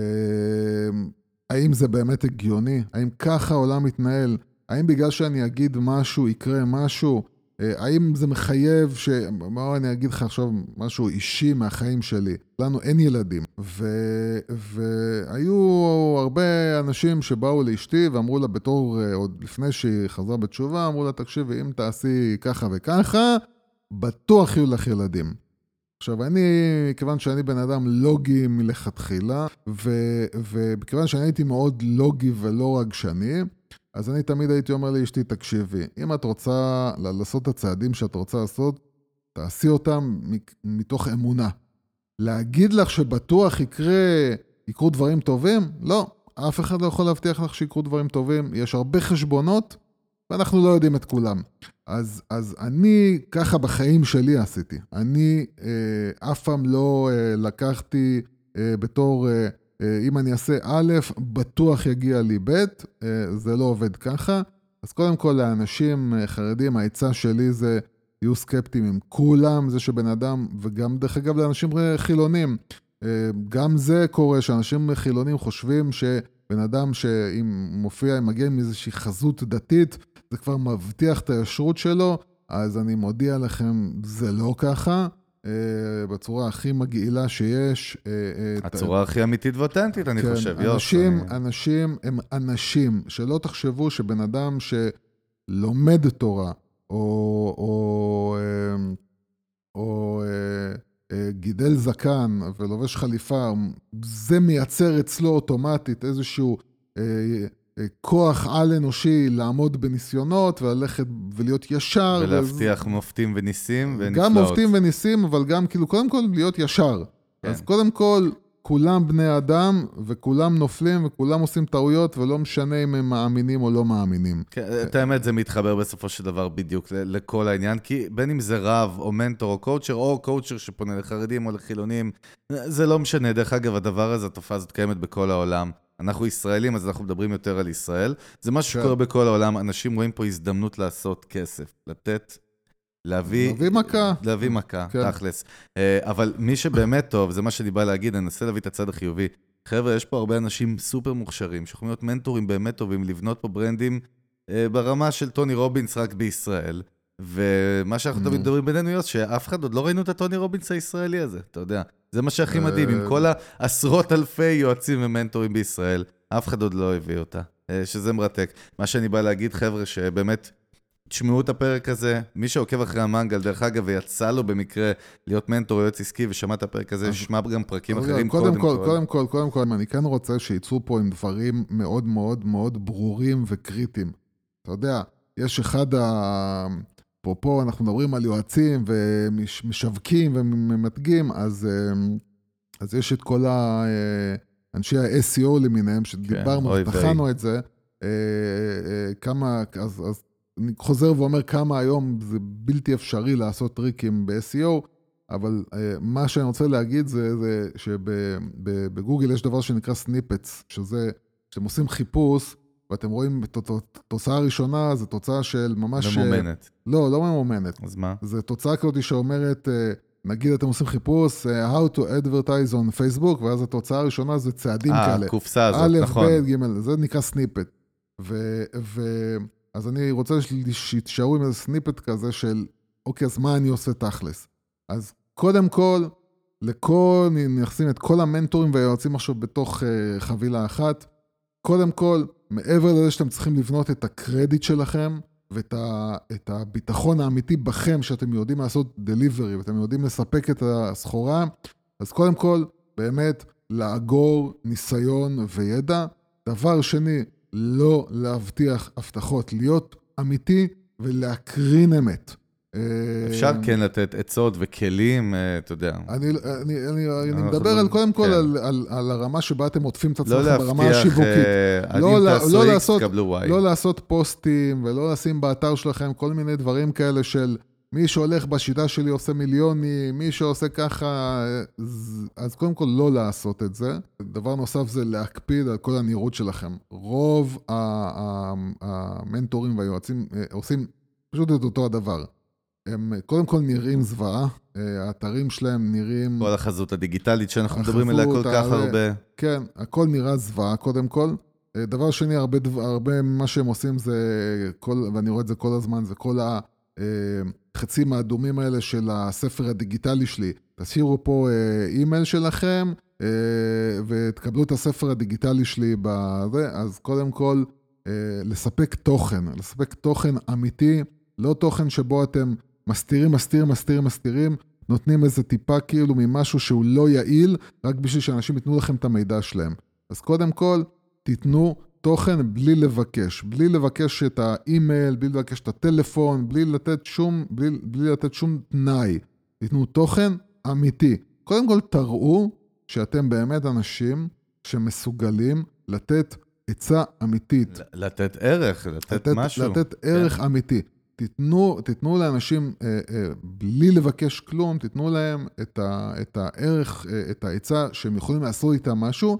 האם זה באמת הגיוני? האם ככה העולם מתנהל? האם בגלל שאני אגיד משהו, יקרה משהו? אה, האם זה מחייב ש... מה אני אגיד לך עכשיו משהו אישי מהחיים שלי? לנו אין ילדים. ו... והיו הרבה אנשים שבאו לאשתי ואמרו לה בתור, אה, עוד לפני שהיא חזרה בתשובה, אמרו לה, תקשיבי, אם תעשי ככה וככה, בטוח יהיו לך ילדים. עכשיו, אני, מכיוון שאני בן אדם לוגי מלכתחילה, ומכיוון שאני הייתי מאוד לוגי ולא רגשני, אז אני תמיד הייתי אומר לאשתי, תקשיבי, אם את רוצה לעשות את הצעדים שאת רוצה לעשות, תעשי אותם מתוך אמונה. להגיד לך שבטוח יקרה, יקרו דברים טובים? לא, אף אחד לא יכול להבטיח לך שיקרו דברים טובים. יש הרבה חשבונות, ואנחנו לא יודעים את כולם. אז, אז אני ככה בחיים שלי עשיתי. אני אה, אף פעם לא אה, לקחתי אה, בתור... אה, אם אני אעשה א', בטוח יגיע לי ב', אה, זה לא עובד ככה. אז קודם כל, לאנשים אה, חרדים, העצה שלי זה, יהיו סקפטיים עם כולם, זה שבן אדם, וגם, דרך אגב, לאנשים חילונים, גם זה קורה, שאנשים חילונים חושבים שבן אדם שאם מופיע, מגיע עם איזושהי חזות דתית, זה כבר מבטיח את הישרות שלו, אז אני מודיע לכם, זה לא ככה. אה, בצורה הכי מגעילה שיש. אה, אה, הצורה הכי אמיתית ואותנטית, אני כן, חושב. אנשים, יוס, אנשים הם אנשים, שלא תחשבו שבן אדם שלומד תורה, או, או, או, או גידל זקן ולובש חליפה, זה מייצר אצלו אוטומטית איזשהו כוח על-אנושי לעמוד בניסיונות וללכת ולהיות ישר. ולהבטיח ואז... מופתים וניסים ונפלאות. גם מופתים וניסים, אבל גם כאילו, קודם כל להיות ישר. כן. אז קודם כל, כולם בני אדם, וכולם נופלים, וכולם עושים טעויות, ולא משנה אם הם מאמינים או לא מאמינים. כן, את האמת, זה מתחבר בסופו של דבר בדיוק לכל העניין, כי בין אם זה רב, או מנטור, או קואוצ'ר, או קואוצ'ר שפונה לחרדים או לחילונים, זה לא משנה. דרך אגב, הדבר הזה, התופעה הזאת קיימת בכל העולם. אנחנו ישראלים, אז אנחנו מדברים יותר על ישראל. זה משהו כן. שקורה בכל העולם, אנשים רואים פה הזדמנות לעשות כסף, לתת, להביא... להביא מכה. להביא מכה, כן. תכלס. אה, אבל מי שבאמת טוב, זה מה שאני בא להגיד, אני אנסה להביא את הצד החיובי. חבר'ה, יש פה הרבה אנשים סופר מוכשרים, שיכולים להיות מנטורים באמת טובים, לבנות פה ברנדים אה, ברמה של טוני רובינס רק בישראל. ומה שאנחנו תמיד מדברים בינינו, יוס, שאף אחד עוד לא ראינו את הטוני רובינס הישראלי הזה, אתה יודע. זה מה שהכי מדהים, עם כל העשרות אלפי יועצים ומנטורים בישראל, אף אחד עוד לא הביא אותה, אה, שזה מרתק. מה שאני בא להגיד, חבר'ה, שבאמת, תשמעו את הפרק הזה, מי שעוקב אחרי המנגל, דרך אגב, ויצא לו במקרה להיות מנטור יועץ עסקי ושמע את הפרק הזה, ישמע גם פרקים אחרים קודם כל. קודם כל, קודם כל, אני כן רוצה שיצאו פה עם דברים מאוד מאוד מאוד ברורים וקריטיים. אתה יודע, יש אחד ה... אפרופו, אנחנו מדברים על יועצים ומשווקים וממתגים, אז, אמ, אז יש את כל האנשי אה, ה-SEO למיניהם, שדיברנו, כן, בחנו את זה, אה, אה, כמה, אז, אז אני חוזר ואומר כמה היום זה בלתי אפשרי לעשות טריקים ב-SEO, אבל מה שאני רוצה להגיד זה, זה שבגוגל יש דבר שנקרא snippets, שזה, כשאתם עושים חיפוש, ואתם רואים את התוצאה הראשונה, זו תוצאה של ממש... ממומנת. לא, לא ממומנת. אז מה? זו תוצאה כזאת שאומרת, אה, נגיד אתם עושים חיפוש, אה, How to advertise on Facebook, ואז התוצאה הראשונה זה צעדים 아, כאלה. אה, הקופסה הזאת, א', נכון. א', ב', ג', זה נקרא snippet. ו... ו... אז אני רוצה שתישארו עם איזה snippet כזה של, אוקיי, אז מה אני עושה תכלס? אז קודם כל, לכל, מכניסים את כל המנטורים והיועצים עכשיו בתוך אה, חבילה אחת. קודם כל, מעבר לזה שאתם צריכים לבנות את הקרדיט שלכם ואת ה, את הביטחון האמיתי בכם, שאתם יודעים לעשות דליברי ואתם יודעים לספק את הסחורה, אז קודם כל, באמת, לאגור ניסיון וידע. דבר שני, לא להבטיח הבטחות, להיות אמיתי ולהקרין אמת. אפשר אה, כן לתת עצות וכלים, אה, אתה יודע. אני, מדבר על, קודם כל כן. על, הרמה שבה אתם עוטפים את עצמכם לא ברמה השיווקית. לא להבטיח, לא. לא לעשות פוסטים ולא לשים באתר שלכם כל מיני דברים כאלה של מי שהולך בשיטה שלי עושה מיליונים, מי שעושה ככה, אז קודם כל לא לעשות את זה. דבר נוסף זה להקפיד על כל הנראות שלכם. רוב המנטורים והיועצים אה, עושים פשוט את אותו הדבר. הם קודם כל נראים זוועה, אה, האתרים שלהם נראים... כל החזות הדיגיטלית שאנחנו מדברים עליה כל כך הרבה. כן, הכל נראה זוועה קודם כל. אה, דבר שני, הרבה, דבר, הרבה ממה שהם עושים זה, כל, ואני רואה את זה כל הזמן, זה כל החצים האדומים האלה של הספר הדיגיטלי שלי. תשאירו פה אימייל שלכם, ותקבלו את הספר הדיגיטלי שלי בזה, אז קודם כל, לספק תוכן, לספק תוכן אמיתי, לא תוכן שבו אתם מסתירים, מסתירים, מסתירים, מסתירים, נותנים איזה טיפה כאילו ממשהו שהוא לא יעיל, רק בשביל שאנשים ייתנו לכם את המידע שלהם. אז קודם כל, תיתנו תוכן בלי לבקש, בלי לבקש את האימייל, בלי לבקש את הטלפון, בלי לתת שום, בלי, בלי לתת שום תנאי. תיתנו תוכן אמיתי. קודם כל תראו שאתם באמת אנשים שמסוגלים לתת עצה אמיתית. לתת ערך, לתת, לתת משהו. לתת ערך כן. אמיתי. תיתנו, תיתנו לאנשים, אה, אה, בלי לבקש כלום, תיתנו להם את, ה, את הערך, אה, את העצה שהם יכולים לעשות איתם משהו,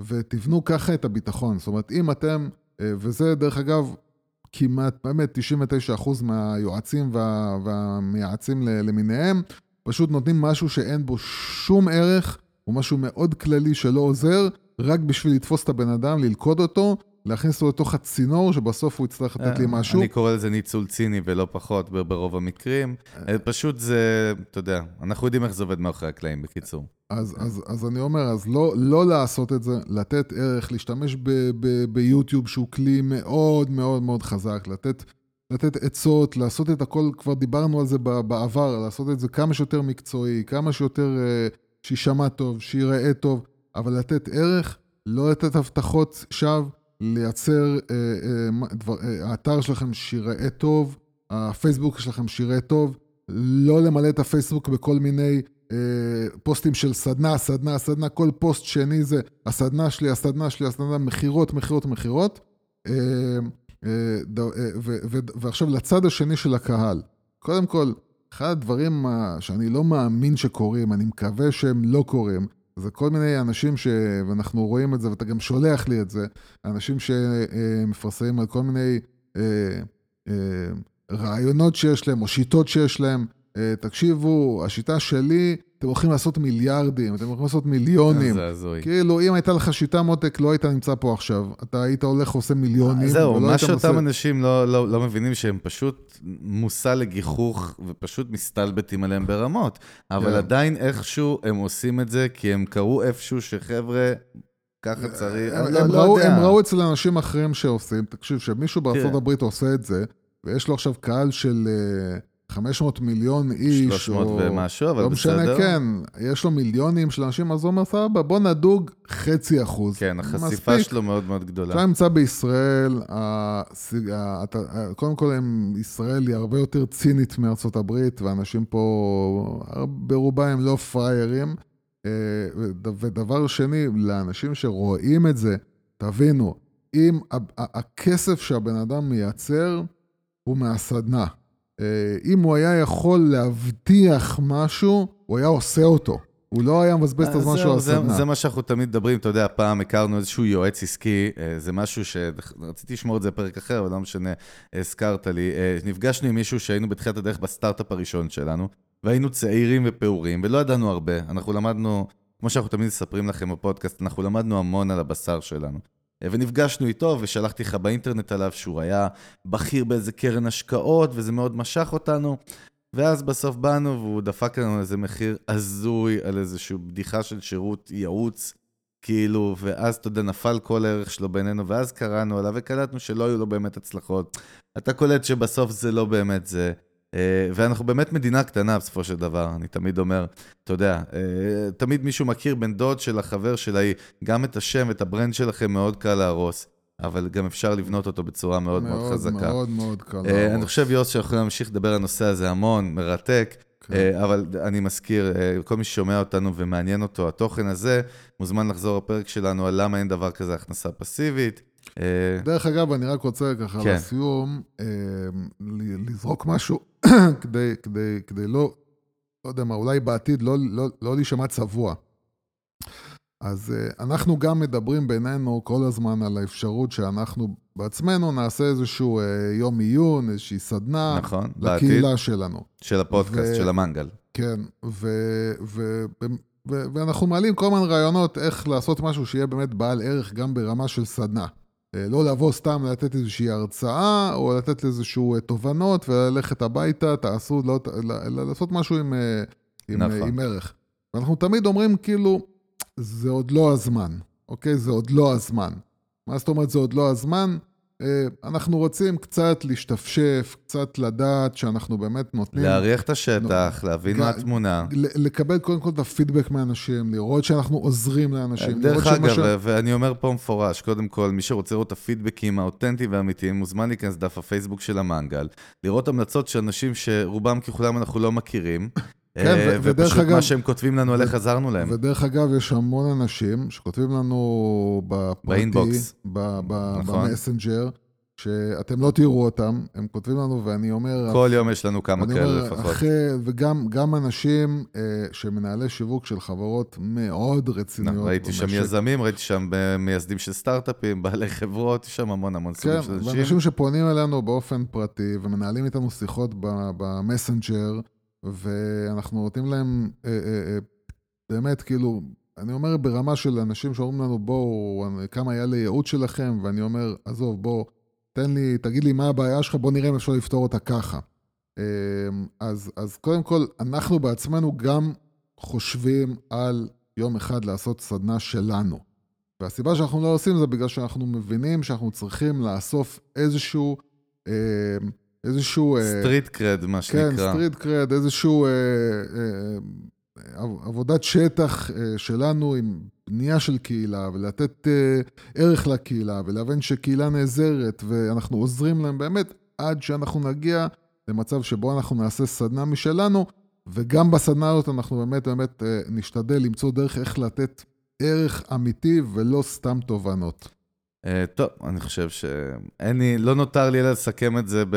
ותבנו ככה את הביטחון. זאת אומרת, אם אתם, וזה דרך אגב, כמעט, באמת, 99% מהיועצים וה, והמייעצים למיניהם, פשוט נותנים משהו שאין בו שום ערך, הוא משהו מאוד כללי שלא עוזר, רק בשביל לתפוס את הבן אדם, ללכוד אותו, להכניס אותו לתוך הצינור, שבסוף הוא יצטרך לתת לי אה, משהו. אני קורא לזה ניצול ציני ולא פחות ברוב המקרים. אה. פשוט זה, אתה יודע, אנחנו יודעים איך זה עובד מאחורי הקלעים, בקיצור. אז, אז, אז אני אומר, אז לא, לא לעשות את זה, לתת ערך, להשתמש ביוטיוב, שהוא כלי מאוד מאוד מאוד חזק, לתת, לתת עצות, לעשות את הכל, כבר דיברנו על זה בעבר, לעשות את זה כמה שיותר מקצועי, כמה שיותר אה, שיישמע טוב, שייראה טוב, אבל לתת ערך, לא לתת הבטחות שווא. לייצר, אה, אה, אה, האתר שלכם שיראה טוב, הפייסבוק שלכם שיראה טוב, לא למלא את הפייסבוק בכל מיני פוסטים של סדנה, סדנה, סדנה, כל פוסט שני זה הסדנה שלי, הסדנה שלי, הסדנה, מכירות, מכירות, מכירות. ועכשיו לצד השני של הקהל. קודם כל, אחד הדברים שאני לא מאמין שקורים, אני מקווה שהם לא קורים, זה כל מיני אנשים ש... ואנחנו רואים את זה, ואתה גם שולח לי את זה, אנשים שמפרסמים על כל מיני אה, אה, רעיונות שיש להם, או שיטות שיש להם. אה, תקשיבו, השיטה שלי, אתם הולכים לעשות מיליארדים, אתם הולכים לעשות מיליונים. זה הזוי. כאילו, אם הייתה לך שיטה מותק, לא היית נמצא פה עכשיו. אתה היית הולך ועושה מיליונים. זהו, מה שאותם. אנשים לא, לא, לא מבינים שהם פשוט מושא לגיחוך, ופשוט מסתלבטים עליהם ברמות. אבל כן. עדיין איכשהו הם עושים את זה, כי הם קראו איפשהו שחבר'ה... ככה צריך, הם, לא, הם, ראו, יודע. הם ראו אצל אנשים אחרים שעושים, תקשיב, שמישהו בארצות עושה את זה, ויש לו עכשיו קהל של... Uh, 500 מיליון איש, 300 או... ומשהו, אבל לא בסדר. לא משנה, כן, יש לו מיליונים של אנשים, אז הוא אומר, סבבה, בוא נדוג חצי אחוז. כן, החשיפה מספיק. שלו מאוד מאוד גדולה. כשאתה נמצא בישראל, הסיג... קודם כל, הם, ישראל היא הרבה יותר צינית מארצות הברית, ואנשים פה, ברובם הם לא פראיירים. אה, ודבר שני, לאנשים שרואים את זה, תבינו, אם הכסף שהבן אדם מייצר הוא מהסדנה. אה, אם הוא היה יכול להבטיח משהו, הוא היה עושה אותו. הוא לא היה מבזבז את הזמן שלו על סדנה. זה מה שאנחנו תמיד מדברים, אתה יודע, פעם הכרנו איזשהו יועץ עסקי, אה, זה משהו שרציתי לשמור את זה בפרק אחר, אבל לא משנה, הזכרת לי. אה, נפגשנו עם מישהו שהיינו בתחילת הדרך בסטארט-אפ הראשון שלנו, והיינו צעירים ופעורים, ולא ידענו הרבה. אנחנו למדנו, כמו שאנחנו תמיד מספרים לכם בפודקאסט, אנחנו למדנו המון על הבשר שלנו. ונפגשנו איתו, ושלחתי לך באינטרנט עליו שהוא היה בכיר באיזה קרן השקעות, וזה מאוד משך אותנו. ואז בסוף באנו והוא דפק לנו איזה מחיר הזוי על איזושהי בדיחה של שירות ייעוץ, כאילו, ואז, אתה יודע, נפל כל הערך שלו בינינו, ואז קראנו עליו וקלטנו שלא היו לו באמת הצלחות. אתה קולט שבסוף זה לא באמת זה. אה, ואנחנו באמת מדינה קטנה בסופו של דבר, אני תמיד אומר, אתה יודע, אה, תמיד מישהו מכיר בן דוד של החבר של ההיא, גם את השם ואת הברנד שלכם מאוד קל להרוס. אבל גם אפשר לבנות אותו בצורה מאוד מאוד, מאוד חזקה. מאוד מאוד קל. אה, אני חושב, יוס, שאנחנו יכולים להמשיך לדבר על הנושא הזה המון, מרתק, כן. אה, אבל אני מזכיר, אה, כל מי ששומע אותנו ומעניין אותו התוכן הזה, מוזמן לחזור לפרק שלנו על למה אין דבר כזה הכנסה פסיבית. דרך אגב, אני רק רוצה ככה כן. לסיום, לזרוק משהו <coughs> כדי, כדי, כדי לא, לא יודע מה, אולי בעתיד לא, לא, לא להישמע צבוע. אז uh, אנחנו גם מדברים בינינו כל הזמן על האפשרות שאנחנו בעצמנו נעשה איזשהו יום עיון, איזושהי סדנה. נכון, לקהילה בעתיד. שלנו. של הפודקאסט, ו- של המנגל. כן, ו- ו- ו- ואנחנו מעלים כל מיני רעיונות איך לעשות משהו שיהיה באמת בעל ערך גם ברמה של סדנה. אה, לא לבוא סתם לתת איזושהי הרצאה, או לתת איזשהו תובנות וללכת הביתה, תעשו, לא, לעשות משהו עם, עם, נכון. עם ערך. ואנחנו תמיד אומרים כאילו, זה עוד לא הזמן, אוקיי? זה עוד לא הזמן. מה זאת אומרת זה עוד לא הזמן? אה, אנחנו רוצים קצת להשתפשף, קצת לדעת שאנחנו באמת נותנים... להריח את השטח, נו, להבין מה התמונה. לקבל קודם כל את הפידבק מאנשים, לראות שאנחנו עוזרים לאנשים. דרך אגב, שמשל... ואני אומר פה מפורש, קודם כל, מי שרוצה לראות את הפידבקים האותנטיים והאמיתיים, מוזמן להיכנס לדף הפייסבוק של המנגל, לראות המלצות של אנשים שרובם ככולם אנחנו לא מכירים. כן, אה, ודרך אגב... ופשוט מה שהם כותבים לנו, על איך עזרנו להם. ודרך אגב, יש המון אנשים שכותבים לנו בפרטי, באינבוקס, נכון. במסנג'ר, שאתם לא תראו אותם, הם כותבים לנו, ואני אומר... כל יום יש לנו כמה כאלה לפחות. אחרי, וגם אנשים אה, שמנהלי שיווק של חברות מאוד רציניות. נכון, ראיתי שם יזמים, ראיתי שם מייסדים של סטארט-אפים, <laughs> בעלי חברות, יש שם המון המון סוגים כן, של אנשים. כן, ואנשים שפונים אלינו באופן פרטי ומנהלים איתנו שיחות במסנג'ר. ואנחנו נותנים להם, אה, אה, אה, באמת, כאילו, אני אומר ברמה של אנשים שאומרים לנו, בואו, כמה היה לייעוד שלכם, ואני אומר, עזוב, בוא, תן לי, תגיד לי מה הבעיה שלך, בוא נראה אם אפשר לפתור אותה ככה. אז, אז קודם כל, אנחנו בעצמנו גם חושבים על יום אחד לעשות סדנה שלנו. והסיבה שאנחנו לא עושים זה בגלל שאנחנו מבינים שאנחנו צריכים לאסוף איזשהו... איזשהו... street cred, מה שנקרא. כן, street cred, איזשהו אה, אה, עבודת שטח אה, שלנו עם בנייה של קהילה, ולתת אה, ערך לקהילה, ולהבין שקהילה נעזרת, ואנחנו עוזרים להם באמת עד שאנחנו נגיע למצב שבו אנחנו נעשה סדנה משלנו, וגם בסדנה הזאת אנחנו באמת באמת אה, נשתדל למצוא דרך איך לתת ערך אמיתי ולא סתם תובנות. Uh, טוב, אני חושב שאין לי, לא נותר לי אלא לסכם את זה ב,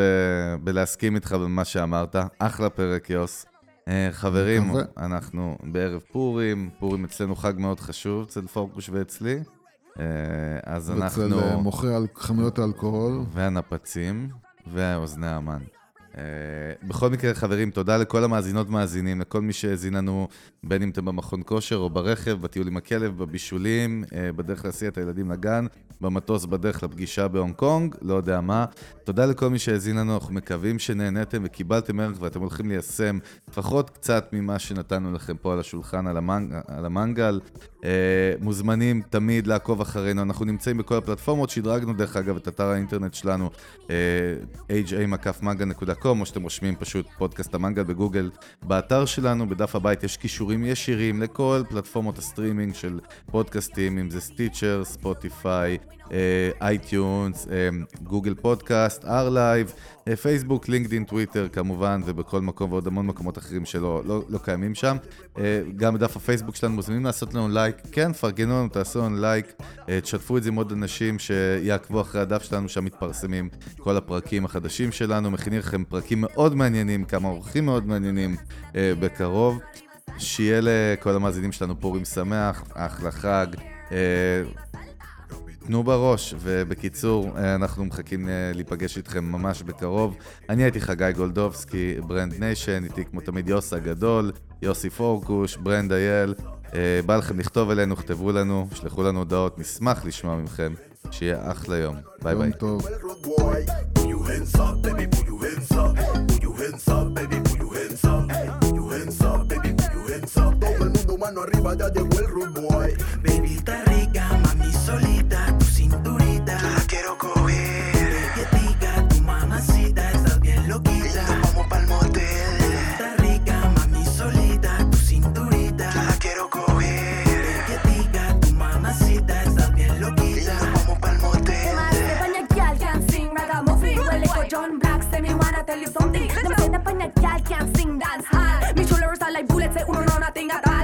בלהסכים איתך במה שאמרת. אחלה פרק, יוס. Uh, חברים, אנחנו בערב פורים, פורים אצלנו חג מאוד חשוב, אצל פורקוש ואצלי. Uh, אז אנחנו... אצל מוכרי חנויות האלכוהול. והנפצים, ואוזני המן. Uh, בכל מקרה, חברים, תודה לכל המאזינות ומאזינים, לכל מי שהאזין לנו, בין אם אתם במכון כושר או ברכב, בטיול עם הכלב, בבישולים, uh, בדרך להסיע את הילדים לגן, במטוס בדרך לפגישה בהונג קונג, לא יודע מה. תודה לכל מי שהאזין לנו, אנחנו מקווים שנהניתם וקיבלתם ערך ואתם הולכים ליישם לפחות קצת ממה שנתנו לכם פה על השולחן, על, המנג, על המנגל. אה, מוזמנים תמיד לעקוב אחרינו, אנחנו נמצאים בכל הפלטפורמות, שדרגנו דרך אגב את אתר האינטרנט שלנו, אה, ha-mangal.com, או שאתם רושמים פשוט פודקאסט המנגל בגוגל. באתר שלנו, בדף הבית, יש קישורים ישירים לכל פלטפורמות הסטרימינג של פודקאסטים, אם זה Stitcher, ספוטיפיי, אייטיונס, גוגל פודקאסט, R-Live, פייסבוק, לינקדאין, טוויטר כמובן, ובכל מקום ועוד המון מקומות אחרים שלא לא, לא קיימים שם. Uh, גם בדף הפייסבוק שלנו מוזמנים לעשות לנו לייק, כן, פרגנו לנו, תעשו לנו לייק, uh, תשתפו את זה עם עוד אנשים שיעקבו אחרי הדף שלנו, שם מתפרסמים כל הפרקים החדשים שלנו, מכינים לכם פרקים מאוד מעניינים, כמה אורחים מאוד מעניינים uh, בקרוב. שיהיה לכל המאזינים שלנו פורים שמח, אחלה חג. תנו בראש, ובקיצור, אה, אנחנו מחכים אה, להיפגש איתכם ממש בקרוב. אני הייתי חגי גולדובסקי, Brand Nation, איתי כמו תמיד יוס הגדול, יוסי פורקוש, ברנד אייל. אה, בא לכם לכתוב אלינו, כתבו לנו, שלחו לנו הודעות, נשמח לשמוע מכם. שיהיה אחלה יום. ביי ביי. טוב. Baby, mami solita, tu cinturita. La quiero coger. Belletica, tu mamacita, estás bien loquita. Nos vamos pa'l motel. Está rica, mami solita, tu cinturita. La quiero coger. Belletica, tu mamacita, estás bien loquita. Nos vamos pa'l motel. John Black, say me wanna tell you something. Let me say the panya gal can't sing, dance hard. Ah. Me shoulders are like bullets, say uno no nothing at all.